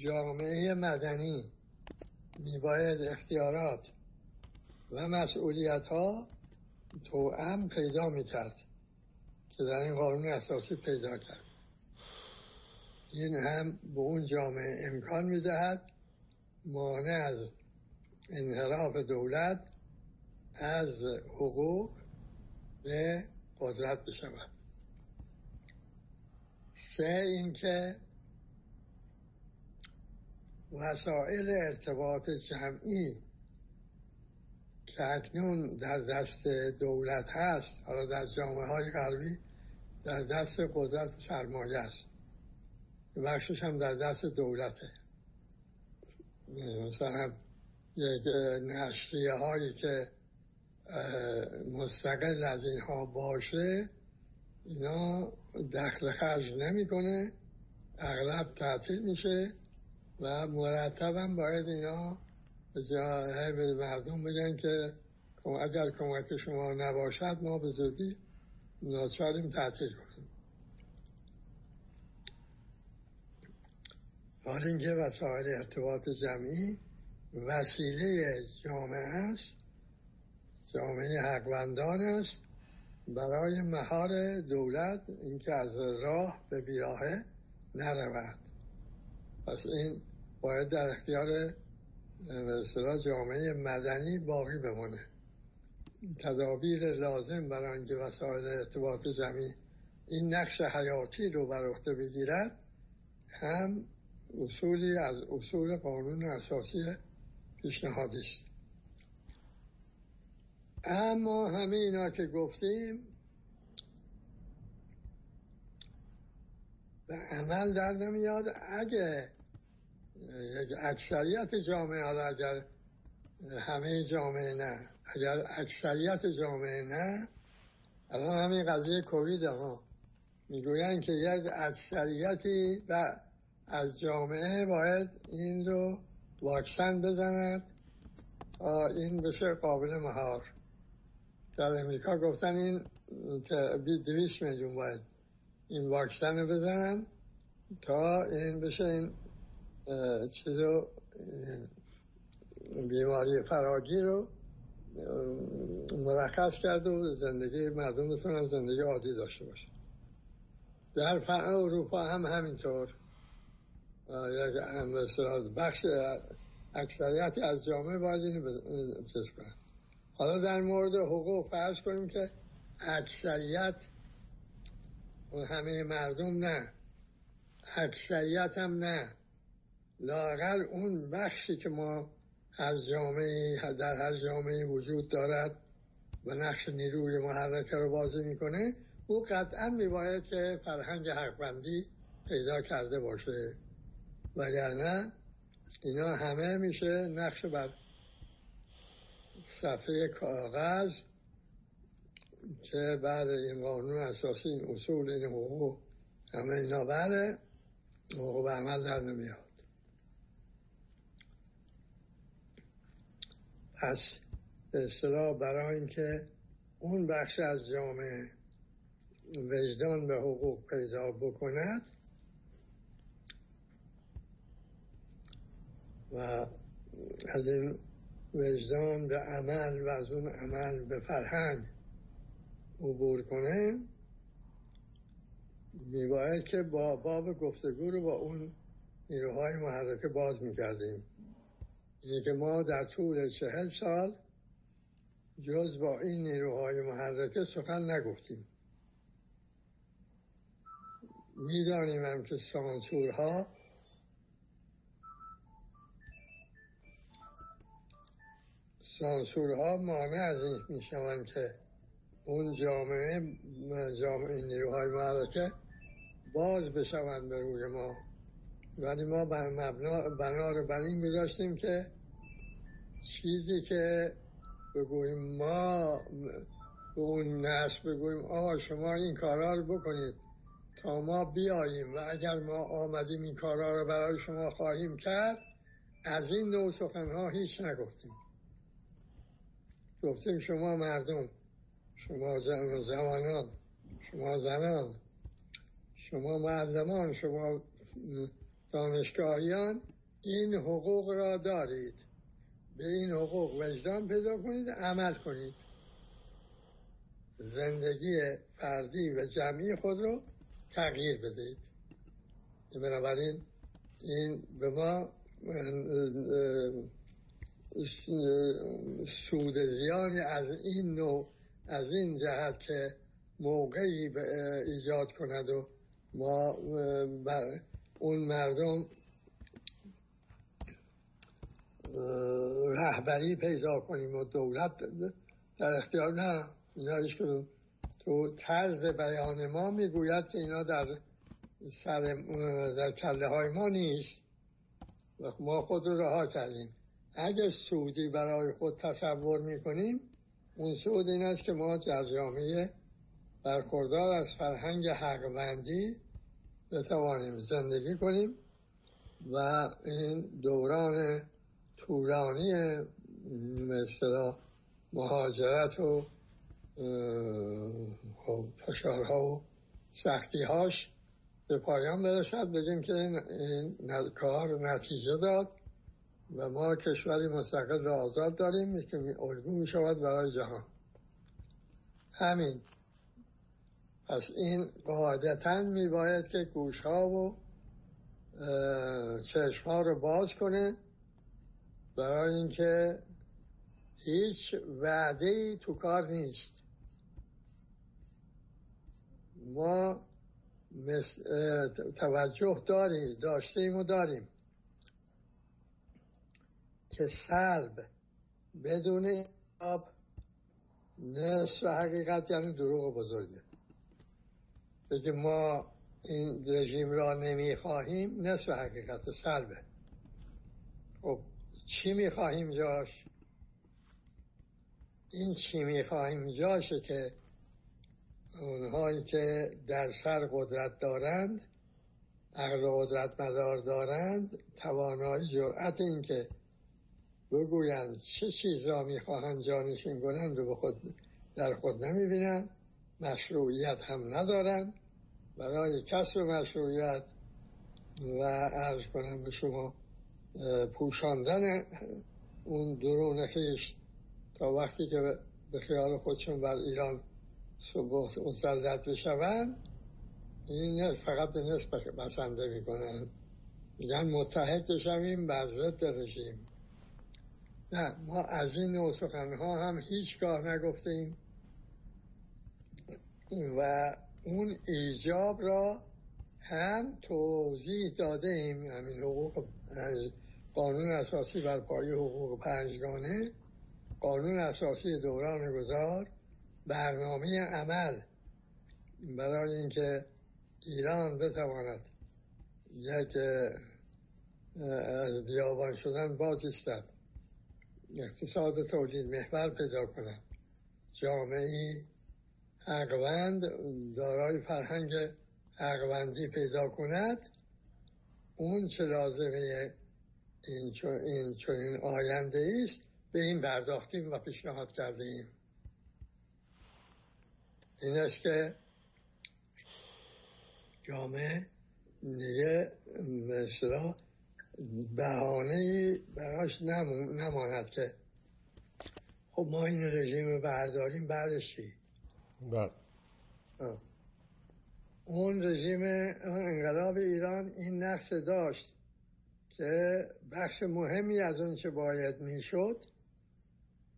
جامعه مدنی میباید اختیارات و مسئولیت ها هم پیدا می‌کرد که در این قانون اساسی پیدا کرد. این هم به اون جامعه امکان می‌دهد مانع از انحراف دولت از حقوق به قدرت بشود. سه اینکه وسایل ارتباط جمعی که اکنون در دست دولت هست حالا در جامعه های غربی در دست قدرت سرمایه است. بخشش هم در دست دولته. مثلا یک نشریه هایی که مستقل از اینها باشه اینا دخل خرج نمی‌کنه اغلب تعطیل میشه و مرتبا باید اینا به مردم بگن که اگر کمک شما نباشد ما به زودی ناچاریم تعطیل کنیم. حال اینکه وسایل ارتباط جمعی وسیله جامعه است جامعه حقوندان است. برای مهار دولت اینکه از راه به بیراهه نرود. پس این باید در اختیار مثلا جامعه مدنی باقی بمونه. تدابیر لازم برای اینکه وسایل ارتباط جمعی این نقش حیاتی رو بر عهده بگیرد هم اصولی از اصول قانون اساسی پیشنهادی است. اما همه اینا که گفتیم به عمل در نمیاد. اگه اکثریت جامعه حالا اگر همه جامعه نه اگر اکثریت جامعه نه الان همین قضیه کووید ها. می‌گویند که یک اکثریتی و از جامعه باید این رو واکسن بزند. این بشه قابل مهار. در امریکا گفتن این دویست میلیون باید این واکسن رو بزنن تا این بشه این چیزو بیماری فراگی رو مرخص کرد و زندگی مردم بتونن زندگی عادی داشته باشه. در اروپا هم همینطور. یک بخش اکثریتی از جامعه باید اینو چیز کنن. حالا در مورد حقوق فرض کنیم که اکثریت همه مردم نه. اکثریت هم نه. لاغل اون بخشی که ما از جامعه در هر جامعه وجود دارد و نقش نیروی محرکه رو بازی می‌کنه او قطعا میباید که فرهنگ حقبندی پیدا کرده باشه. وگرنه اینا همه میشه نقش بر صفحه کاغذ که بعد این قانون اساسی این اصول این حقوق همه اینا بله حقوق عمل در نمیاد. به اصطلاح برای اینکه اون بخش از جامعه وجدان به حقوق پیدا بکند و از این وجدان به عمل و از اون عمل به فرهنگ عبور کنه میباید که با باب گفتگو رو با اون نیروهای محرکه باز می‌کردیم. اینه که ما در طول چهل سال جز با این نیروهای محرکه سخن نگفتیم. می‌دانیم هم که سانسورها سانسورها مانع از این می‌شوند که اون جامعه جامعه نیروهای معرکه باز بشوند به روی ما. ولی ما بر مبنا بنا رو بر این گذاشتیم که چیزی که بگوییم ما به اون نسل بگوییم آقا شما این کارا رو بکنید تا ما بیاییم و اگر ما آمدیم این کارا رو برای شما خواهیم کرد از این نوع سخنها هیچ نگفتیم. گفتیم شما مردم شما زمانان شما زنان شما معلمان شما دانشگاهیان این حقوق را دارید. به این حقوق وجدان پیدا کنید عمل کنید. زندگی فردی و جمعی خود رو تغییر بدهید. بنابراین این به ما سود زیادی از این نوع از این جهت که موقعی ایجاد کند و ما بر اون مردم رهبری پیدا کنیم و دولت در اختیار نه اینا تو طرز بیان ما می‌گوید که اینا در سر در کله های ما نیست. و ما خود رو رها کردیم. اگه سودی برای خود تصور می‌کنیم اون سود این است که ما در جامعه برخوردار از فرهنگ حقوندی بتوانیم زندگی کنیم و این دوران طولانی مثلا مهاجرت و خب، فشارها و سختیهاش به پایان برسد. بگیم که این کار نتیجه داد و ما کشوری مستقل و آزاد داریم که الگو می شود برای جهان. همین. پس این قاعدتا می باید که گوش ها و چشم ها رو باز کنه برای اینکه هیچ وعده ای تو کار نیست. ما توجه داریم داشتیم و داریم که سلب بدون آب نصف حقیقت یعنی دروغ بزرگه. بگه ما این رژیم را نمی‌خواهیم نصف حقیقت سلبه. خب چی می‌خواهیم جاش؟ این چی می‌خواهیم جاشه که اونهایی که در سر قدرت دارند عقل قدرت مدار دارند توانایی جرأت این که بگویند چه چیز را می‌خواهند جانشین کنند و به خود در خود نمی‌بینند مشروعیت هم ندارند. برای کسب مشروعیت و ارز کنم به شما پوشاندن اون درون خیش تا وقتی که به خیال خودشون بر ایران مسلط بشوند این فقط به نسب بسنده می‌کنن. میگن متحد بشویم بر ضد رژیم. نه ما از این نوع سخنها هم هیچگاه نگفتیم و اون ایجاب را هم توضیح داده ایم. همین حقوق قانون اساسی بر پای حقوق پنجگانه قانون اساسی دوران گذار برنامه عمل. برای اینکه ایران بتواند یک از بیابان شدن باز استد اقتصاد تولید محور پیدا کند جامعه حقوند دارای فرهنگ حقوندی پیدا کند. اون چه لازمه این چون این, چون این آینده است به این پرداختیم و پیشنهاد کرده ایم این است که جامعه دیگه مثلا بهانه براش نماند که خب ما این رژیم برداریم بعدش چی؟ بله. اون رژیم انقلاب ایران این نقص داشت که بخش مهمی از اون چه باید می‌شد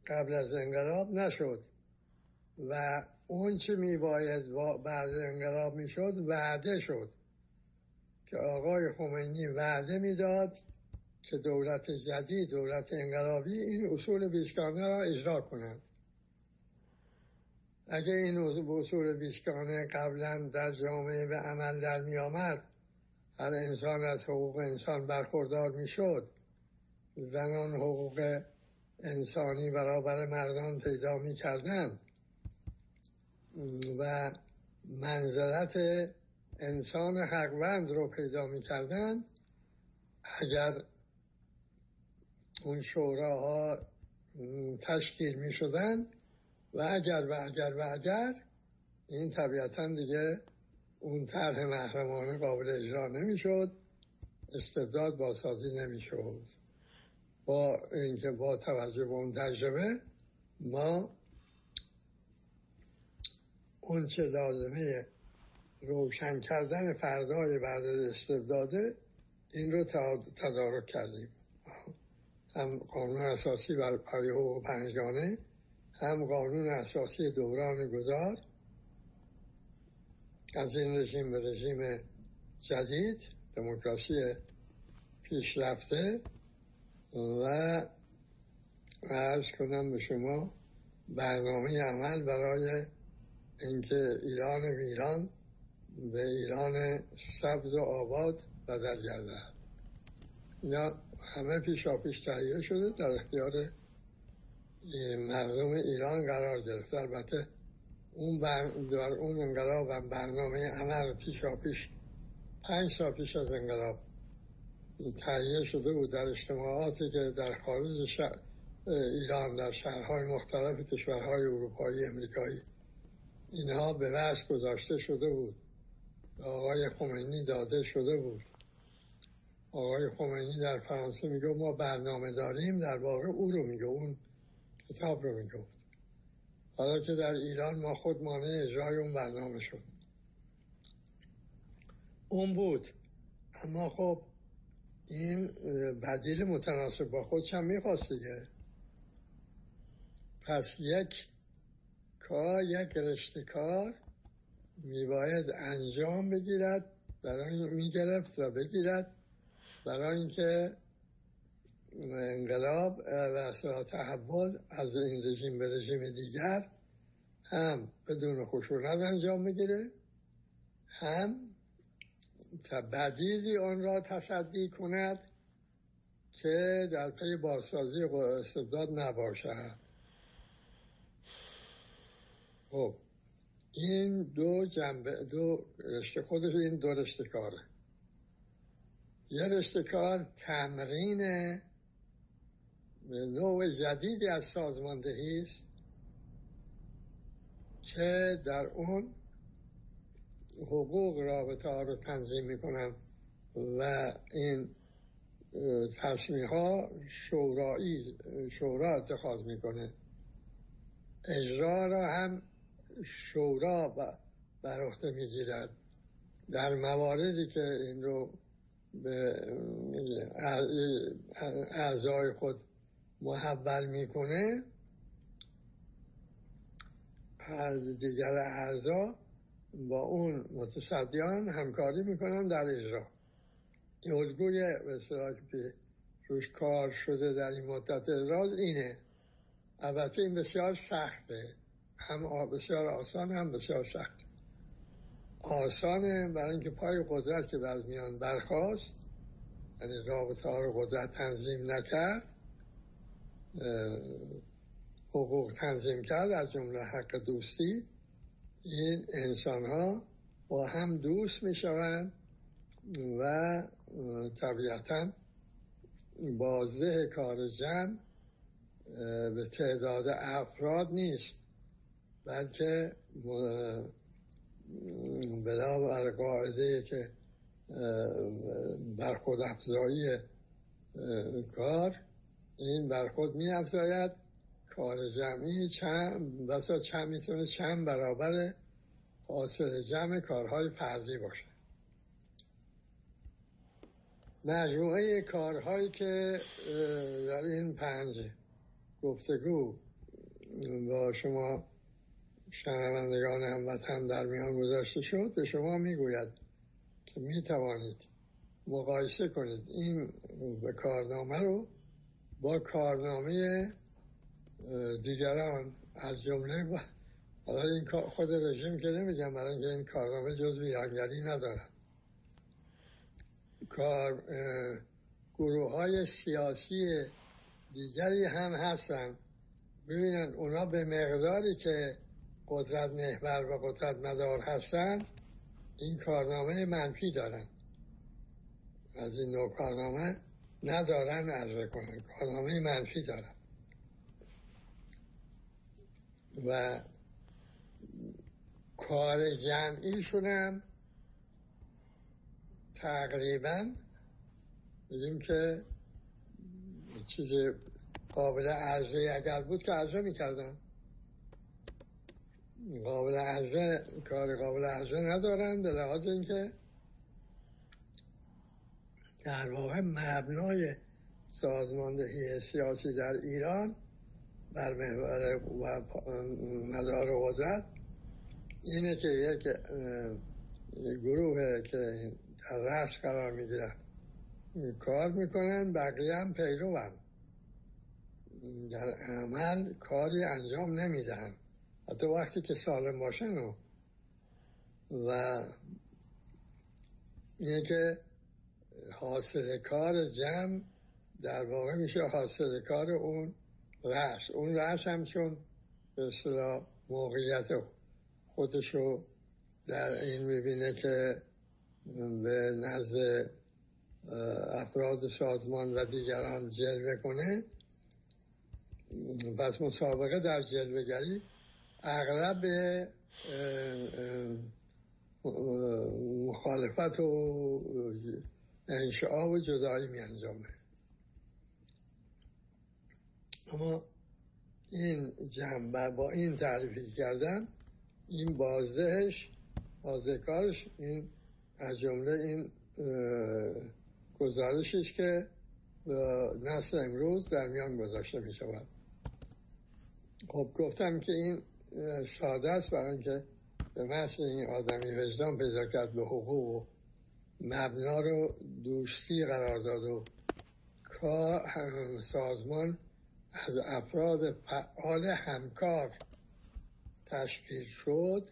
قبل از انقلاب نشد. و اون چه می باید بعد انقلاب می شد وعده شد که آقای خمینی وعده می‌داد که دولت جدید دولت انقلابی این اصول بیشکانه را اجرا کند اگه این اصول بیشکانه قبلا در جامعه به عمل در می آمد هر انسان از حقوق انسان برخوردار می شد زنان حقوق انسانی برابر مردان پیدا می کردن و منزلت انسان حقوند رو پیدا می کردن اگر اون شوراها تشکیل می شدن و اگر و اگر و اگر این طبیعتا دیگه اون طرح محرمانه قابل اجرا نمی‌شد. استبداد بازسازی نمی‌شد. با اینکه با توجه به اون تجربه ما اون چه لازمه روشن کردن فردای بعد استبداده این رو تدارک کردیم. هم قانون اساسی بر پای و پنجگانه هم قانون اساسی دوران گذار از این رژیم به رژیم جدید دموکراسی پیشرفته و عرض کنم به شما برنامه عمل برای اینکه ایران ویران به ایران سبز و آباد بدل گردد. اینا همه پیشا پیش تهیه شده در اختیار مردم ایران قرار گرفت. البته اون بر در اون انقلاب و برنامه عمل پیشا پیش پنج سال پیش از انقلاب تهیه شده بود در اجتماعاتی که در خارج ایران در شهرهای مختلف کشورهای اروپایی امریکایی اینها به وضع گذاشته شده بود. آقای خمینی داده شده بود. آقای خمینی در فرانسه میگه ما برنامه داریم در واقع او رو میگه. اون کتاب رو می‌گفت. حالا که در ایران ما خود مانع اجرای اون برنامه شد. اون بود. اما خب این بدیل متناسب با خودش هم می‌خواست دیگه. پس یک کار یک رشته کار میباید انجام بگیرد برای می‌گرفت و بگیرد برای اینکه انقلاب و تحول از این رژیم به رژیم دیگر هم بدون خشونت انجام بگیره هم بدیلی آن را تصدی کند که در پی بازسازی استبداد نباشد. خب این دو جنبه دو رشته خودش این دو رشته کاره. یه رشته کار تمرین نوع جدیدی از سازماندهی است که در اون حقوق رابطه ها رو تنظیم می‌کنن و این تصمیم ها شورایی شورا اتخاذ می‌کنه. اجرا را هم شورا بر عهده می‌گیرد. در مواردی که این رو به اعضای خود محول می‌کنه از دیگر اعضا با اون متصدیان همکاری می‌کنن در اجرا. الگوی به که روش کار شده در این مدت دراز اینه. البته این بسیار سخته. هم بسیار آسان هم بسیار سخت آسانه برای اینکه پای قدرت که از میان برخواست یعنی رابطه ها رو قدرت تنظیم نکرد حقوق تنظیم کرد از جمله حق دوستی. این انسان ها با هم دوست می شوند و طبیعتا بازده کار جمع به تعداد افراد نیست بلکه بلا بر قاعده که بر خود افزایی کار این بر خود می افزاید کار جمعی چند بسا چند می‌تونه چند برابر حاصل جمع کارهای فردی باشه. مجموعه کارهایی که در این پنج گفتگو با شما شنوندگان هموطن در میان گذاشته شد به شما می‌گوید که می‌توانید مقایسه کنید این کارنامه رو با کارنامه دیگران از جمله حالا این خود رژیم که نمیگم برای اینکه این کارنامه جز ویرانگری ندارد کار گروه های سیاسی دیگری هم هستن. ببینن اونا به مقداری که قدرت محور و قدرت مدار هستن این کارنامه منفی دارن. از این نوع کارنامه ندارن عرضه کنن. کارنامه منفی دارن. و کار جمعیشون هم تقریبا بگیم که چیز قابل عرضه اگر بود که عرضه می‌کردن. قابل عرضه کار قابل عرضه ندارن به لحاظ اینکه در واقع مبنای سازماندهی سیاسی در ایران بر محور و مدار قدرت اینه که یک گروه که در رأس قرار می‌گیرن کار می‌کنن بقیه هم پیروان. در عمل کاری انجام نمی‌دهن. حتی وقتی که سالم باشن و و اینه که حاصل کار جمع در واقع میشه حاصل کار اون رأس. اون رأس هم چون به اصطلاح موقعیت خودشو در این می‌بینه که به نزد افراد سازمان و دیگران جلوه کنه. پس مسابقه در جلوهگری اغلب مخالفت و انشاء و جدایی می انجامه. اما این جنبه با این تعریفی کردن این بازدهش کارش این از جمله این گزارشش که نسل امروز در میان گذاشته می شود. خب گفتم که این ساده است برای اینکه به محض این آدمی وجدان پیدا کرد به حقوق و مبنا رو دوستی قرار داد و کار سازمان از افراد فعال همکار تشکیل شد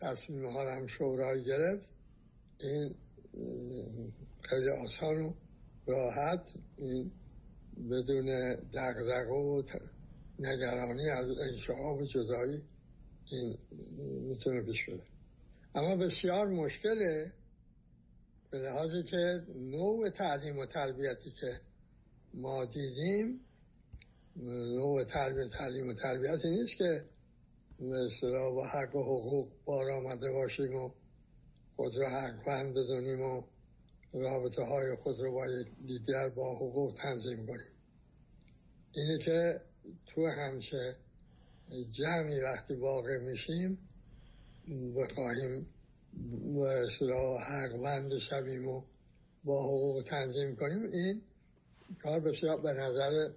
تصمیم ها هم شورای گرفت. این خیلی آسان و راحت این بدون دقدقه و نگرانی از انشعاب و جدایی این می‌تونه بره. اما بسیار مشکله به لحاظی که نوع تعلیم و تربیتی که ما دیدیم نوع تعلیم تعلیم و تربیتی نیست که مثلا با حق و حقوق بار آمده باشیم و خود را حقوند بدونیم و رابطه های خود رو با دیگر با حقوق تنظیم کنیم. اینه که تو همچه جمعی وقتی واقع میشیم بخواهیم مثلا حقوند شویم و با حقوق تنظیم کنیم. این کار بسیار به نظر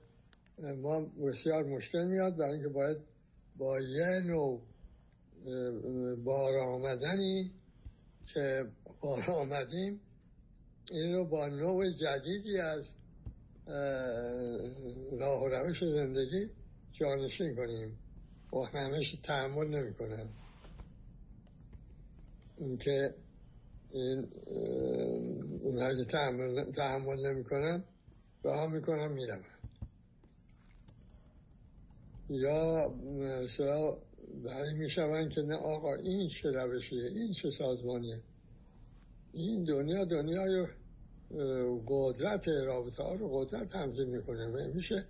ما بسیار مشکل میاد برای اینکه باید با یه نوع بار آمدنی که بار آمدیم این رو با نوع جدیدی از راه و روش زندگی جانشین کنیم. و همش تحمل نمی کنن اینکه این اونهایی که تحمل, تحمل نمی کنن راه می‌کنن میرم یا مثلا برای میشون که نه آقا این چه روشیه این چه سازمانیه. این دنیا دنیای قدرت رابطه ها رو قدرت تنظیم می‌کنه. میشه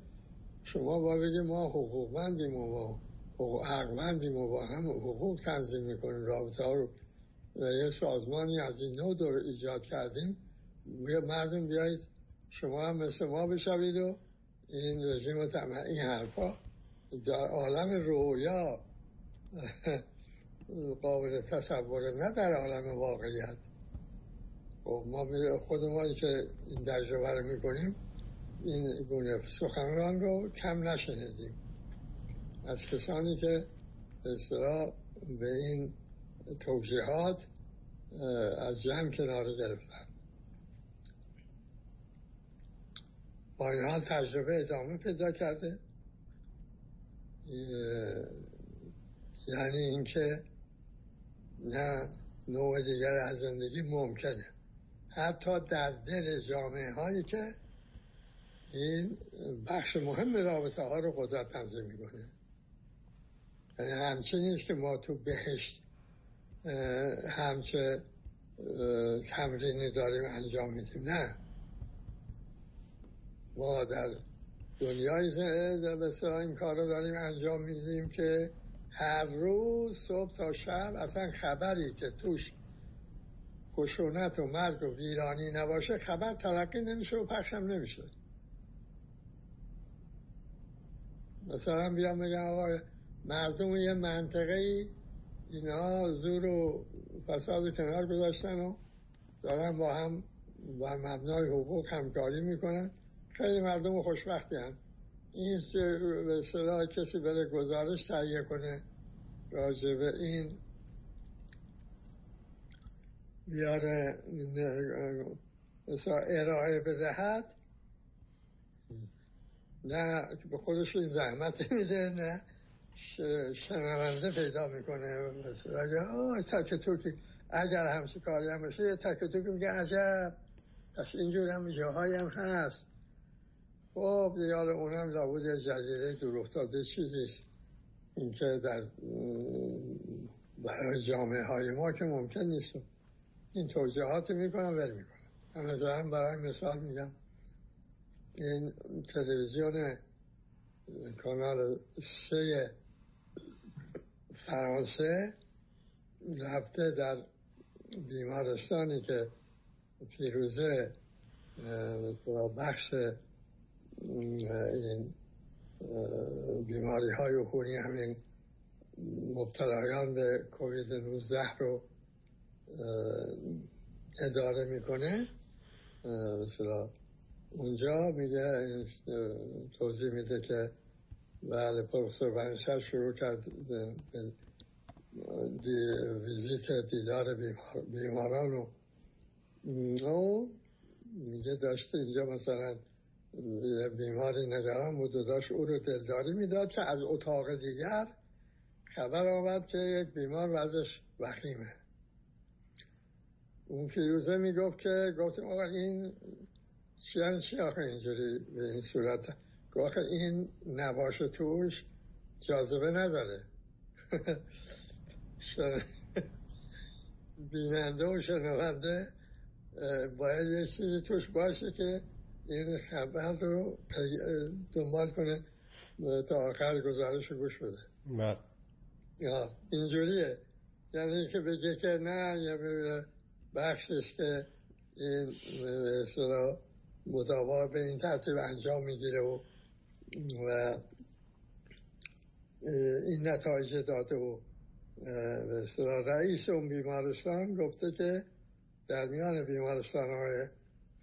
شما با بگه ما حقوقمندیم و با حقمندیم و با هم حقوق تنظیم می‌کنیم رابطه ها رو و یه سازمانی از این نوع دور ایجاد کردیم. یه مردم بیایید شما هم مثل ما بشوید و این رژیم و این حرفا در عالم رویا قابل تصور نه در عالم واقعیت. خب ما خود ما که این تجربه رو می‌کنیم این گونه سخنران رو کم نشنیدیم. از کسانی که اصطلاح به این توضیحات از جمع کنار گرفتن. با این حال تجربه ادامه پیدا کرده. یعنی اینکه نه نوع دیگر از زندگی ممکنه. حتی در دل جامعه هایی که این بخش مهم رابطه ها رو قدرت تنظیم می‌کنه. یعنی همچنین که ما تو بهشت همچه تمرینی داریم انجام میدیم. نه. ما در دنیای بسیار این کار داریم انجام میدیم که هر روز صبح تا شب اصلا خبری که توش خشونت و مرگ و ویرانی نباشه خبر تلقی نمیشه و پخشم نمیشه. مثلا بیام بگم آقا مردم یه منطقه ای اینا زور و فساد کنار گذاشتن و دارن با هم با مبنای حقوق همکاری می‌کنن. خیلی مردم خوشبختی هم این به صدا کسی بره گزارش تهیه کنه راجع به این بیاره ارائه بدهد نه به خودش این زحمت میده نه. شنونده پیدا می‌کنه. مثلا تک توکی اگر همچه کاری هم باشه یه تک توکی میگه عجب. پس اینجور هم جاهایی هم هست. خب دیگه اونم لابود جزیره دور افتاده چیزیست این که در برای جامعه های ما که ممکن نیست. این توجیهات می‌کنم ول می‌کنم هم برای مثال میگم. این تلویزیون کانال سه فرانسه رفته در بیمارستانی که فیروزه بخش این بیماری های عفونی همین مبتلایان به کووید 19 رو اداره می‌کنه. مثلا اونجا میگه توضیح میده که بله پروفسور بنشر شروع کرد دی ویزیت دیدار بیماران و میگه داشته اینجا مثلا بیماری نگران بود و داشت او رو دلداری می‌داد که از اتاق دیگر خبر آمد که یک بیمار وزش وخیمه. اون فیروزه می‌گفت که گفتیم آقا این چی چی آخه اینجوری به این صورت؟ گفت این نباش توش جاذبه نداره. بیننده و شنونده باید یه چیزی توش باشه که این خبر رو دنبال کنه تا آخر گزارش رو گوش بده. بله. یا اینجوریه. یعنی که بگه که نه یه بخشش که این مثلا مداوا به این ترتیب انجام می‌گیره و و این نتایج داده و رئیس اون بیمارستان گفته که در میان بیمارستان های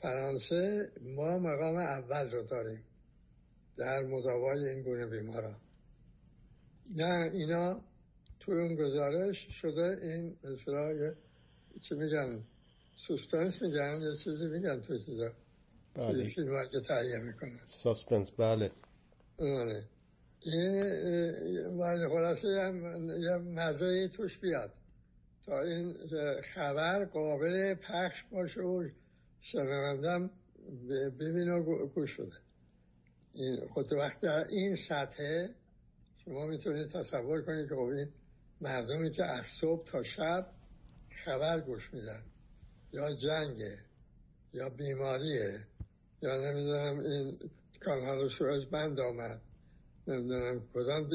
فرانسه ما مقام اول رو داریم در مداوای این گونه بیماران. نه اینا توی اون گزارش شده این مثلا چی میگن suspense میگن یه چیزی میگن توی چیزا. بله. فیلم که تهیه می‌کنن. suspense بله. آره. این خلاصه یه مزه توش بیاد. تا این خبر قابل پخش باشه و شنوندم ببین و گوش شده این خود وقت در این سطح شما می‌تونید تصور کنید که خب این مردمی که از صبح تا شب خبر گوش میدن. یا جنگه یا بیماریه یا نمی‌دونم این کانال سوئز بند آمد. نمی‌دونم کدام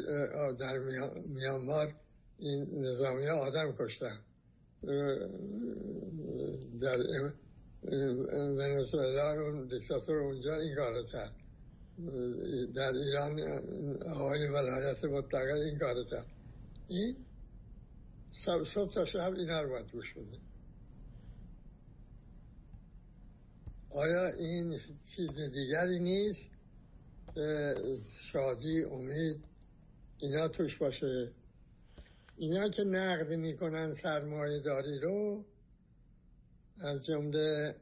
در میانمار این نظامی آدم کشتن. در ونزوئلا اون دیکتاتور اونجا این کار کرد. در ایران آقای ولایت مطلقه این کار کرد. این صبح تا شب این رو باید گوش بده آیا این چیز دیگری نیست؟ شادی امید اینا توش باشه. اینا که نقد می‌کنن سرمایه داری رو از جمله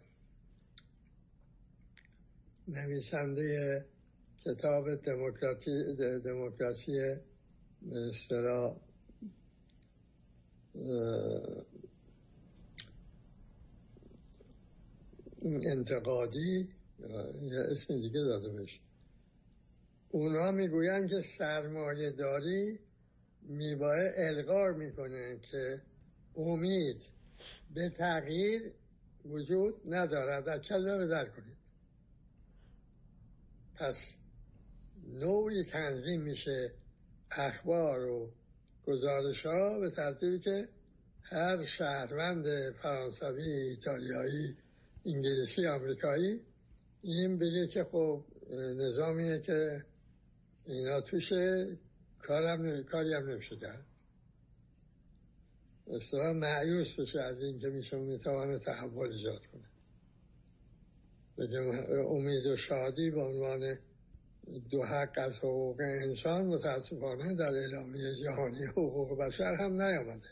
نویسنده کتاب دموکراسی دموکراسی مثلا انتقادی یا اسم دیگه داده بشه اونا می‌گوین که سرمایه داری میبایه القار می‌کنه که امید به تغییر وجود ندارد. در کلمه در کنید؟ پس نوعی تنظیم میشه اخبار و گزارش ها به ترتیبی که هر شهروند فرانسوی ایتالیایی انگلیسی آمریکایی این بگه که خب نظامیه که اینا توشه کارم کاری هم نمیشه کرد. اصلا معیوس بشه از این که میشه می‌توانه تحول ایجاد کنه. بگم امید و شادی به عنوان دو حق از حقوق انسان متاسفانه در اعلامیه جهانی حقوق بشر هم نیامده.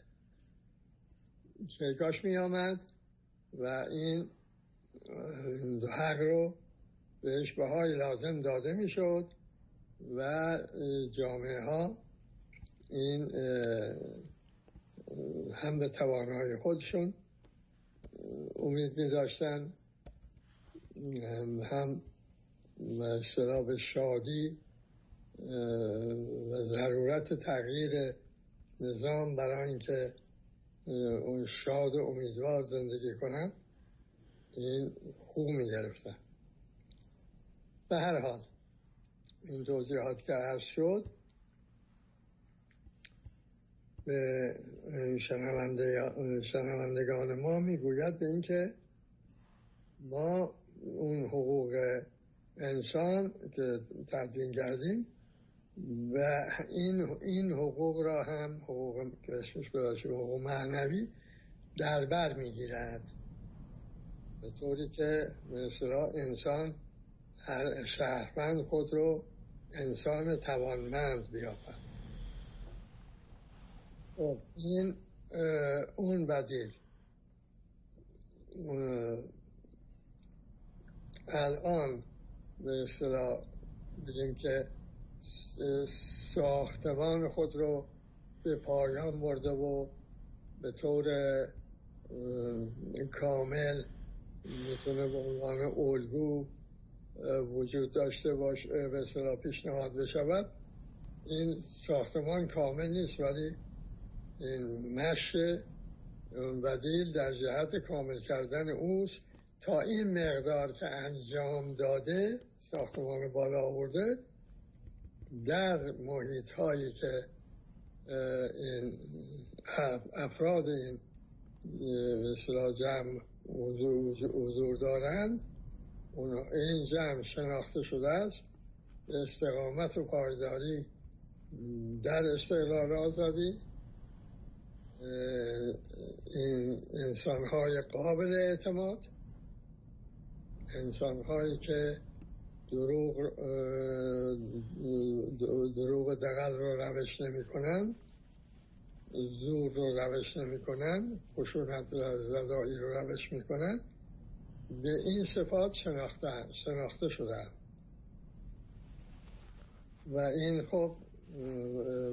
که کاش و این دو حق رو بهش بهای لازم داده می شد و جامعه ها این هم به توانای خودشون امید می داشتن هم به شادی و ضرورت تغییر نظام برای اینکه اون شاد و امیدوار زندگی کنن این خوب می گرفتن به هر حال این توضیحات که عرض شد. به شنوندگان ما می‌گوید به اینکه ما اون حقوق انسان که تدوین کردیم و این این حقوق را هم حقوق که اسمش حقوق معنوی در بر می‌گیرد. به طوری که مثلا انسان هر شهروند خود رو انسان توانمند بیافد خب این اون بدیل. الان به اصطلاح بگیم که ساختمان خود رو به پایان برده و به طور کامل می‌تونه به عنوان الگو وجود داشته باشه به صلاح پیشنهاد بشود. این ساختمان کامل نیست ولی این مشق بدیل در جهت کامل کردن اوست. تا این مقدار که انجام داده ساختمان بالا آورده در محیط هایی که این افراد این مثلا جمع حضور دارند این جمع شناخته شده است. استقامت و پایداری در استقلال آزادی این انسان های قابل اعتماد انسان هایی که دروغ دروغ دقل رو روش نمی کنن زور رو روش نمی کنن خشونت زدایی رو روش می کنن به این صفات شناخته, شناخته شدن. و این خب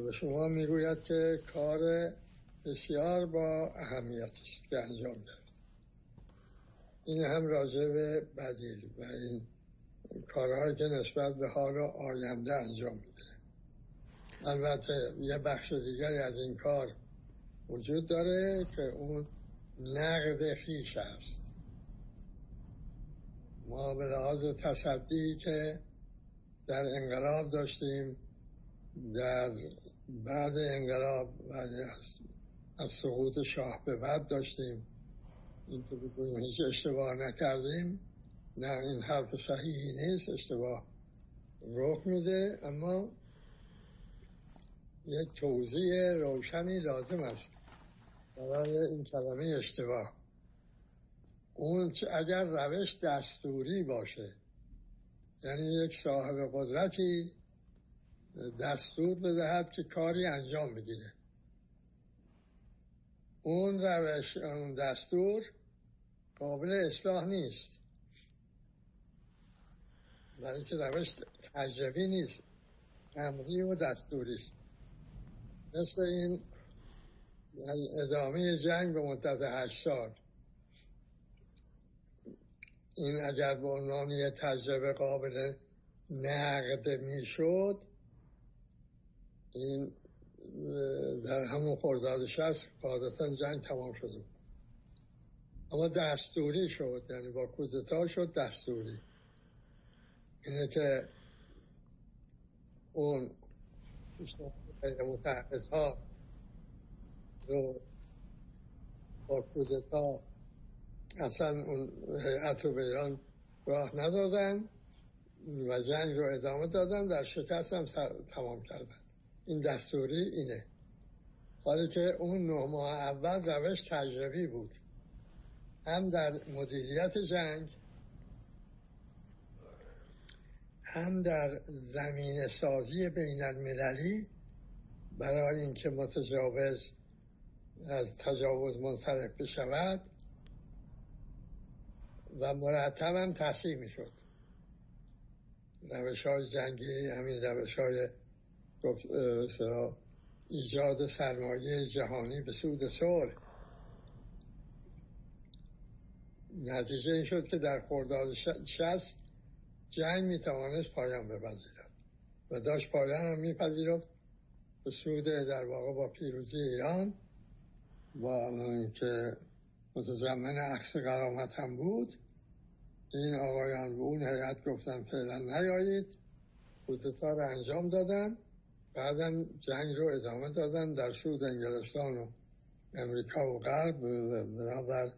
به شما می‌گوید که کار بسیار با اهمیت است که انجام داد این هم راجع به بدیل و این کارهایی که نسبت به حال آینده انجام میده. البته یه بخش دیگری از این کار وجود داره که اون نقد خیش است. ما به لحاظ تصدی که در انقلاب داشتیم در بعد انقلاب از سقوط شاه به بعد داشتیم. این تو بگویم هیچ اشتباه نکردیم. نه این حرف صحیحی نیست. اشتباه رخ میده اما یک توضیح روشنی لازم است. برای این کلمه اشتباه. اون اگر روش دستوری باشه یعنی یک صاحب قدرتی دستور بدهد که کاری انجام بگیره اون روش اون دستور قابل اصلاح نیست. برای که روش تجربی نیست امری و دستوری. مثل این ادامه جنگ به مدت هشت سال. این اگر به عنوان یه تجربه قابل نقد می‌شد این در همون خرداد شست قاعدتا جنگ تمام شده اما دستوری شد یعنی با کودتا شد دستوری. اینه که اون متحد ها رو با کودتا اصلا اون هیئت رو به ایران راه ندادن و جنگ رو ادامه دادن در شکست هم تمام کردن. این دستوری اینه. حالی که اون نه ماه اول روش تجربی بود. هم در مدیریت جنگ هم در زمین سازی بین المللی برای اینکه متجاوز از تجاوز منصرف بشود. و مرتب هم تحصیل می شد روش های جنگی همین روش های ایجاد سرمایه جهانی به سود صلح. نتیجه این شد که در خرداد شست جنگ می توانست پایان بپذیرد و داشت پایان هم میپذیرفت به سود در واقع با پیروزی ایران با که متضمن عکس قرامت هم بود. این آقایان به اون هیئت گفتن فعلا نیایید. کودتا رو انجام دادن. بعدا جنگ رو ادامه دادن در سود انگلستان و امریکا و غرب بنابر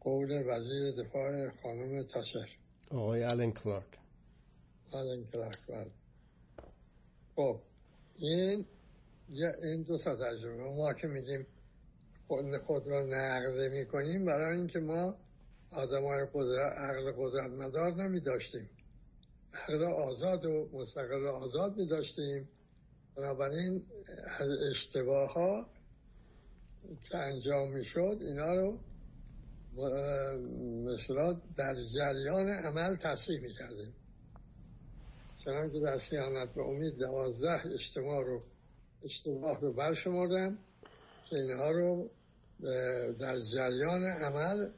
قول وزیر دفاع خانم تاشر. آقای آلن کلارک. آلن کلارک بله. خب این این دو تا تجربه. ما که میگیم خود خود را نقضه می‌کنیم برای اینکه ما آدم های قدرت عقل قدرت مدار نمی داشتیم عقل آزاد و مستقل آزاد می داشتیم بنابراین از اشتباه ها که انجام می شد اینا رو مثلا در جریان عمل تصحیح می کردیم چنان که در خیانت به امید دوازده اجتماع رو اشتباه رو برشمردم. اینها رو در جریان عمل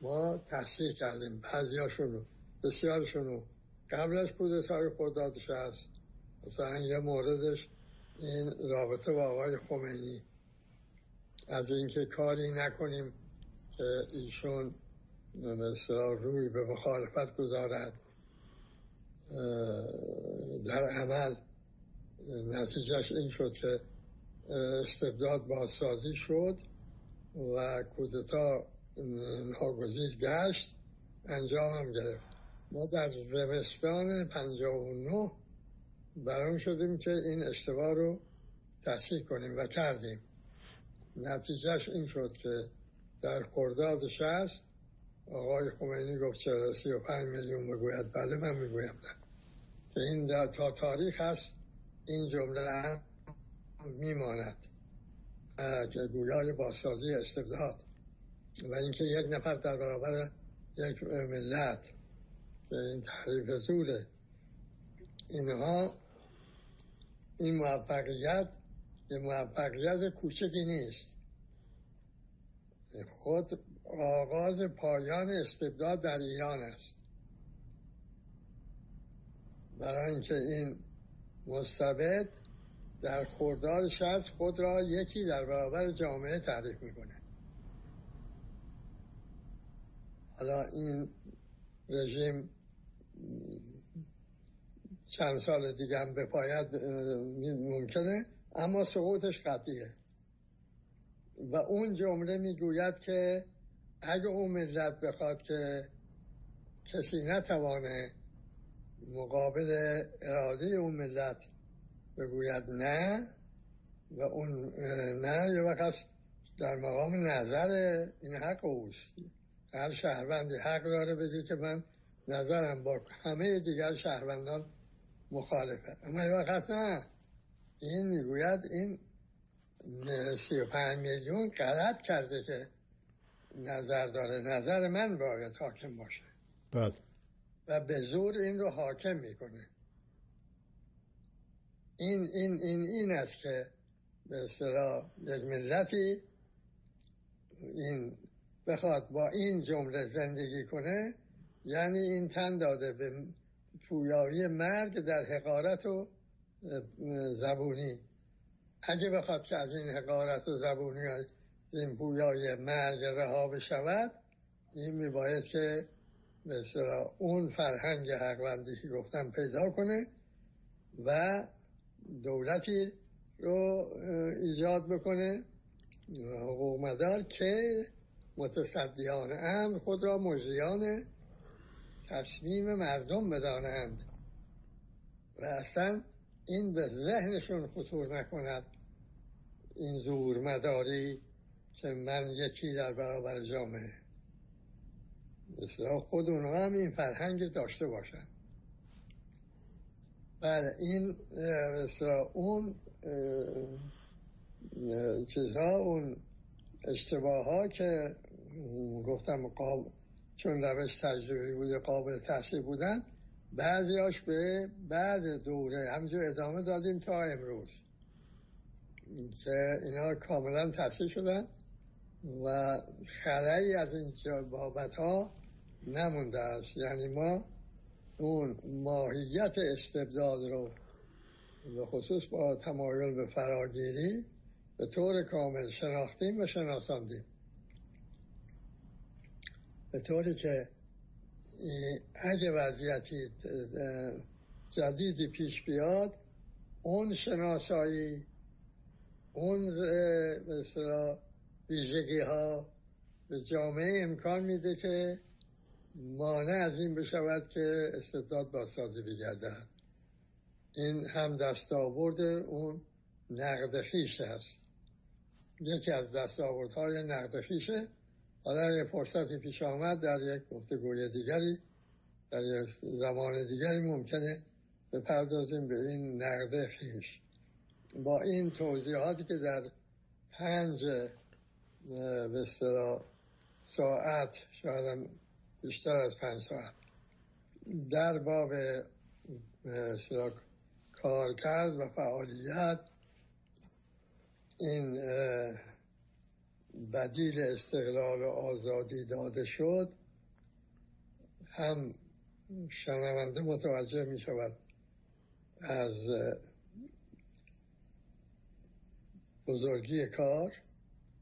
ما تصحیح کردیم. بعضیاشون رو بسیارشون رو قبل از کودتای خردادش هست مثلا یه موردش این رابطه با آقای خمینی. از اینکه کاری نکنیم که ایشون مثلا روی به مخالفت گذارد در عمل. نتیجهش این شد که استبداد بازسازی شد و کودتا ناگزیر گشت انجام هم گرفت. ما در زمستان 59 برام شدیم که این اشتباه رو تصحیح کنیم و کردیم. نتیجهش این شد که در خرداد شست آقای خمینی گفت چرا سی و پنج میلیون بگوید؟ بله من می‌گویم نه. که این در تا تاریخ هست این جمله میماند. که گویای بازسازی استبداد. و اینکه یک نفر در برابر یک ملت که این تحریف زوره. اینها این موفقیت یه موفقیت کوچکی نیست. خود آغاز پایان استبداد در ایران است. برای اینکه این مستبد در خوردار شرط خود را یکی در برابر جامعه تعریف می‌کنه. حالا این رژیم چند سال دیگه هم بپاید ممکنه اما سقوطش قطعیه. و اون جمله می‌گوید که اگه اون ملت بخواد که کسی نتوانه مقابل اراده اون ملت بگوید نه و اون نه یه وقت در مقام نظر این حق اوست. هر شهروندی حق داره بگه که من نظرم با همه دیگر شهروندان مخالفه. اما یه وقت نه. این می‌گوید این سی و میلیون غلط کرده که نظر داره. نظر من باید حاکم باشه. بله. و به زور این رو حاکم می‌کنه. این این این این است که به اصطلاح یک ملتی این بخواد با این جمله زندگی کنه یعنی این تن داده به پویایی مرگ در حقارت و زبونی. اگه بخواد که از این حقارت و زبونی این پویای مرگ رها بشود این میباید که مثلا اون فرهنگ حقوندی که گفتم پیدا کنه و دولتی رو ایجاد بکنه. حقوق مدار که متصدیان امر خود را مجریان تصمیم مردم بدانند. و اصلا این به ذهنشون خطور نکند. این زور مداری که من یکی در برابر جامعه. مثلا خود اونها هم این فرهنگ داشته باشن. بله این اون چیزها اون اشتباه ها که گفتم قابل چون روش تجربی بوده قابل تحصیل بودن بعضیاش به بعد دوره همجور ادامه دادیم تا امروز. که اینا کاملا تحصیل شدن و خلایی از این بابت ها نمونده است. یعنی ما اون ماهیت استبداد رو به خصوص با تمایل به فراگیری به طور کامل شناختیم و شناساندیم. به طوری که اگه وضعیتی جدیدی پیش بیاد اون شناسایی اون مثلا ویژگی ها به جامعه امکان میده که مانع از این بشود که استبداد بازسازی بگردد. این هم دستاورد اون نقد خیش است. یکی از دستاوردهای نقد خیشه حالا یه فرصتی پیش آمد در یک گفتگوی دیگری در یک زمان دیگری ممکنه بپردازیم به این نقد خیش. با این توضیحاتی که در پنج به ساعت شاید بیشتر از پنج ساعت در باب کار کرد و فعالیت این بدیل استقلال و آزادی داده شد. هم شنونده متوجه می شود از بزرگی کار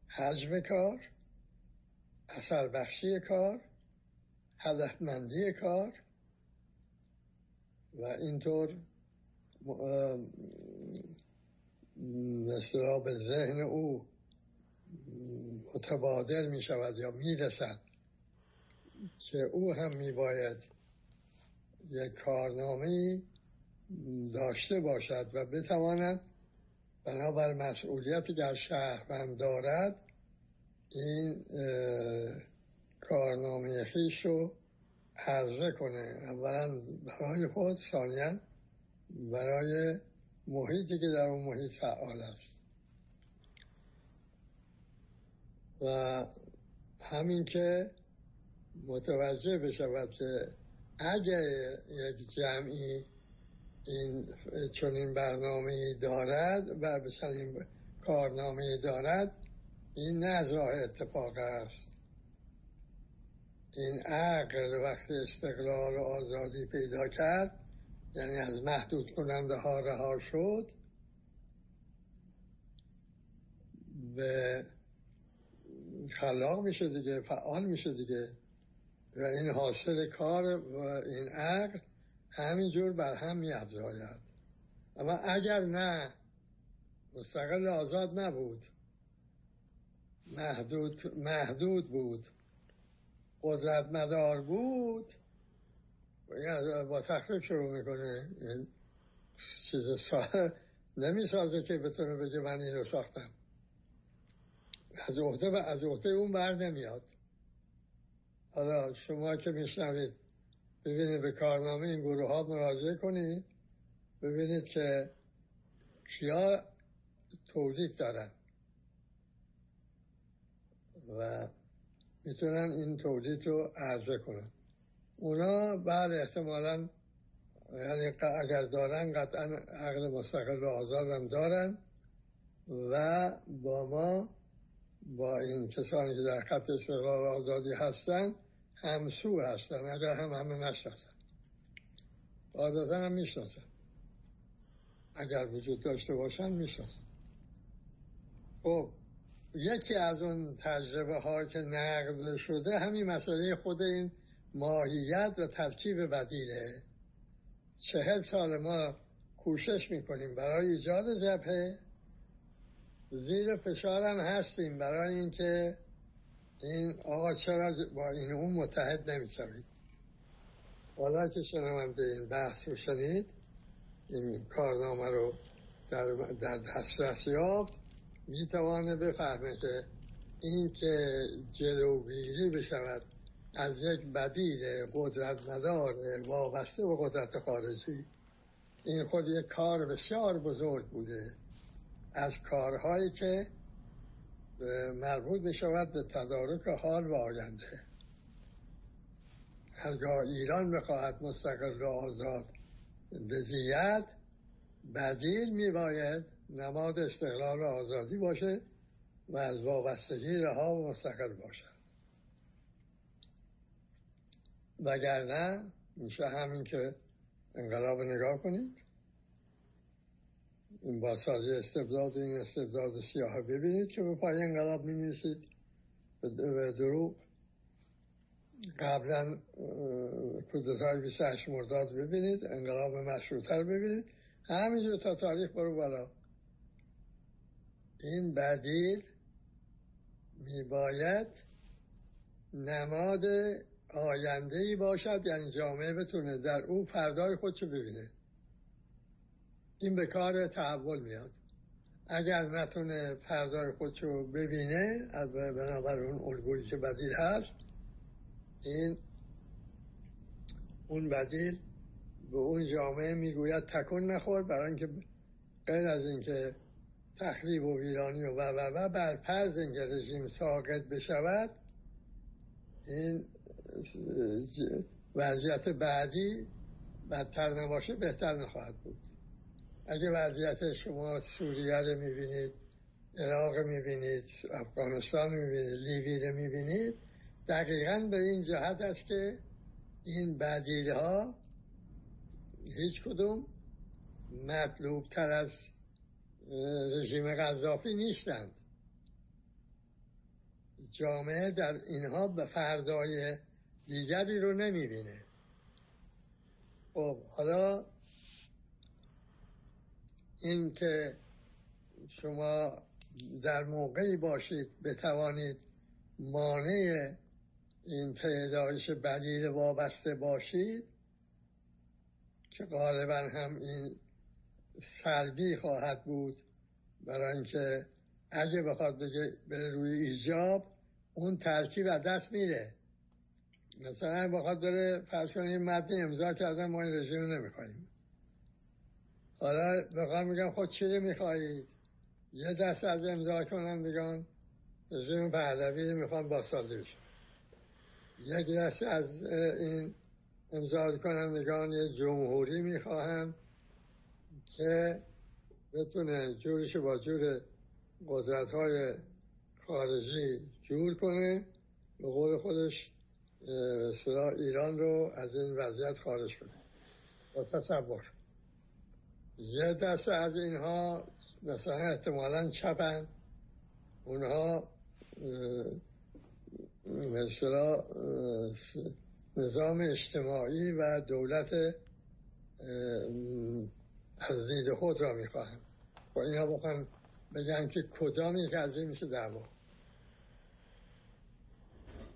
حجم کار اثر بخشی کار هدفمندی کار و اینطور مثلا به ذهن او متبادر می شود یا می رسد که او هم می باید یک کارنامه داشته باشد و بتواند بنابر مسئولیتی در شهروند دارد این کارنامه خیش رو عرضه کنه. اولا برای خود ثانیا برای محیطی که در اون محیط فعال است. و همین که متوجه بشود که اگر یک جمعی این چنین برنامه دارد و به چنین کارنامه دارد این نه اتفاق است. این عقل وقتی استقلال و آزادی پیدا کرد یعنی از محدود کننده ها رها شد به خلاق میشه دیگه فعال میشه دیگه. و این حاصل کار و این عقل همینجور بر هم میافزاید. اما اگر نه مستقل آزاد نبود. محدود, محدود بود. قدرت مدار بود. با تخریب شروع می‌کنه. این چیز سا... نمی‌سازه که بتونه بگه من این رو ساختم. از عهده و از عهده اون بر نمیاد. حالا شما که میشنوید ببینید به کارنامه این گروه ها مراجعه کنید. ببینید که کیا تولید دارن. و می‌تونن این تولید رو عرضه کنن. اونا بعد احتمالا یعنی اگر دارن قطعا عقل مستقل و آزاد هم دارن و با ما با این کسانی که در خط استقلال آزادی هستن همسو هستن. اگر هم همه نشناسن. عادتا هم می‌شناسن. اگر وجود داشته باشن می‌شناسن. خب. یکی از اون تجربه ها که نقل شده همین مسئله خود این ماهیت و ترکیب بدیله. چهل سال ما کوشش می‌کنیم برای ایجاد جبهه. زیر فشارم هستیم برای اینکه این آقا چرا با این اون متحد نمی‌شوید؟ حالا که شنونده این بحث رو شنید این کارنامه رو در, در دسترس یافت. می‌توانه بفهمه که این که جلوگیری بشود. از یک بدیل قدرت مدار وابسته به قدرت خارجی. این خود یک کار بسیار بزرگ بوده. از کارهایی که مربوط می شود به تدارک حال و آینده. هرگاه ایران بخواهد مستقل و آزاد بزید بدیل می باید نماد استقلال و آزادی باشه و از وابستگی رها و مستقل باشد وگرنه میشه همین که انقلاب نگاه کنید. این بازسازی استبداد این استبداد سیاه ببینید که به پای انقلاب می نویسید به دروغ. قبلا کودتای 28 مرداد ببینید انقلاب مشروطه ببینید. همینجور تا تاریخ برو بالا. این بدیل میباید نماد آینده ای باشد یعنی جامعه بتونه در او فردای خودشو ببینه. این به کار تحول میاد. اگر نتونه فردای خودشو ببینه از بنابر اون الگویی که بدیل هست این اون بدیل به اون جامعه می‌گوید تکن نخور برای اینکه غیر از اینکه تخریب و ویرانی و و و بر فرض اینکه رژیم ساقط بشود این وضعیت بعدی بدتر نباشه بهتر نخواهد بود. اگه وضعیت شما سوریه رو می‌بینید عراق می‌بینید افغانستان می‌بینید لیبی رو می‌بینید دقیقا به این جهت است که این بدیل ها هیچ کدوم مطلوب تر از رژیم غذافی نیستند. جامعه در اینها به فردای دیگری رو نمی‌بینه. خب حالا این که شما در موقعی باشید بتوانید مانع این پیدایش بدیل وابسته باشید که غالبا هم این سلبی خواهد بود برای اینکه اگه بخواد بگه بره روی ایجاب اون ترکیب از دست میره مثلا بخواد بره فرض کنید متن امضا کردن ما این رژیم نمیخواییم حالا بخوام میگم خود چی می‌خواهید؟ یه دست از امضا کنندگان رژیم پهلوی می‌خوان بازسازی بشه. یک دست از این امضا کنندگان یه جمهوری می‌خواهند. که بتونه جورش با جور قدرت های خارجی جور کنه. به قول خودش سرا ایران رو از این وضعیت خارج کنه. با تصور. یه دسته از اینها مثلا احتمالا چپن. اونها مثلا نظام اجتماعی و دولت از دید خود را می‌خواهند با اینها بخوان بگن که کدامی که از این میشه دعوا.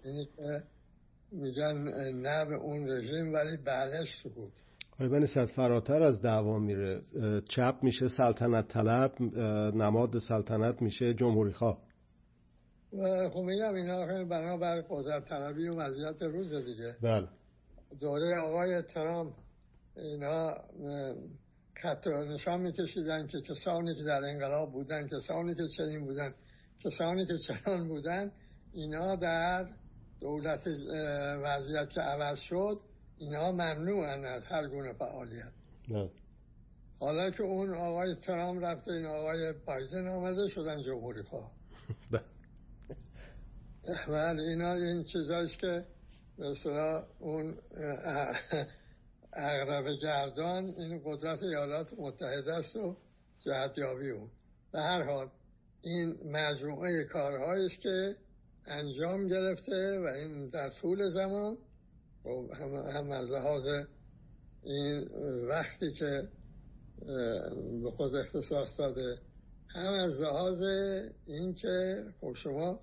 اینی که میگن نه به اون رژیم ولی بعدش سکوت. آره صد فراتر از دعوا میره. چپ میشه سلطنت طلب نماد سلطنت میشه جمهوری خواه خب میگم اینا بنابر قدرت طلبی و وضعیت روز دیگه. بله. دوره آقای ترامپ اینا خط نشان میکشیدن که کسانی که در انقلاب بودن کسانی که چنین بودن کسانی که چنان بودن اینا در دولت وضعیت که عوض شد اینا ممنوعن از هر گونه فعالیت. نه. حالا که اون آقای ترام رفته این آقای بایدن آمده شدن جمهوری خواه ولی اینا این چیزایش که مثلا اون اغرب گردان این قدرت ایالات متحده است و جهتیابی اون. به هر حال این مجموعه کارهایی که انجام گرفته و این در طول زمان. خب، هم, از لحاظ این وقتی که به خود اختصاص داده هم از لحاظ این که خب شما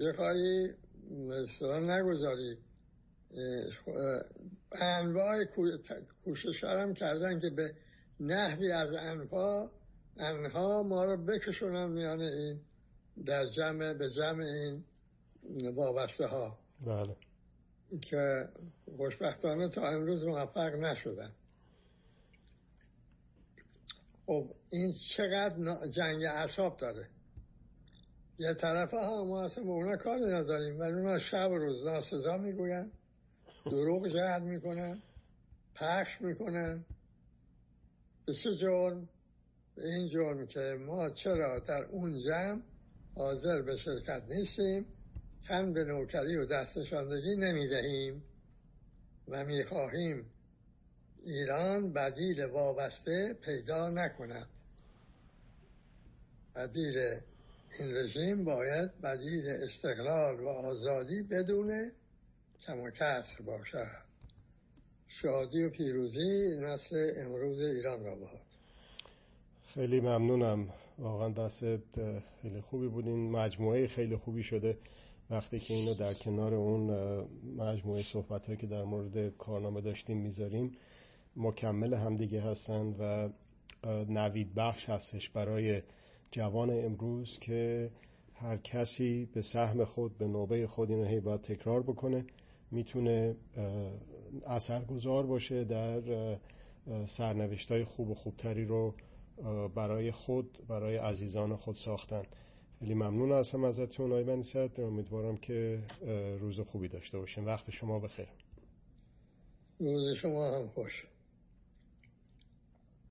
بخوایی مثلا نگذاری انواع کوشش هم کردن که به نحوی از انها انها ما رو بکشونن میان این در جمع به جمع این وابسته ها بله. که خوشبختانه تا امروز موفق نشدن. خب این چقدر جنگ اعصاب داره. یه طرف ها ما اصلا به اونا کار نداریم ولی اونا شب و روز ناسزا می‌گوین دروغ جهد می‌کنن پخش می‌کنن. به سه جرم به این جرم که ما چرا در اون جمع حاضر به شرکت نیستیم تن به نوکری و دستشاندگی نمی‌دهیم و می‌خواهیم ایران بدیل وابسته پیدا نکند. بدیل این رژیم باید بدیل استقلال و آزادی بدون کم و کسر باشد شادی و پیروزی نسل امروز ایران را باد خیلی ممنونم. واقعا بحث خیلی خوبی بود. این مجموعه خیلی خوبی شده. وقتی که اینو در کنار اون مجموعه صحبت که در مورد کارنامه داشتیم می‌ذاریم مکمل همدیگه هستند و نوید بخش هستش برای جوان امروز که هر کسی به سهم خود به نوبه خود اینو هی باید تکرار بکنه. می‌تونه اثرگذار باشه در سرنوشت های خوب و خوبتری رو برای خود برای عزیزان خود ساختن. خیلی ممنون هستم ازتون آقای بنیست امیدوارم که روز خوبی داشته باشیم وقت شما بخیر. روز شما هم خوش.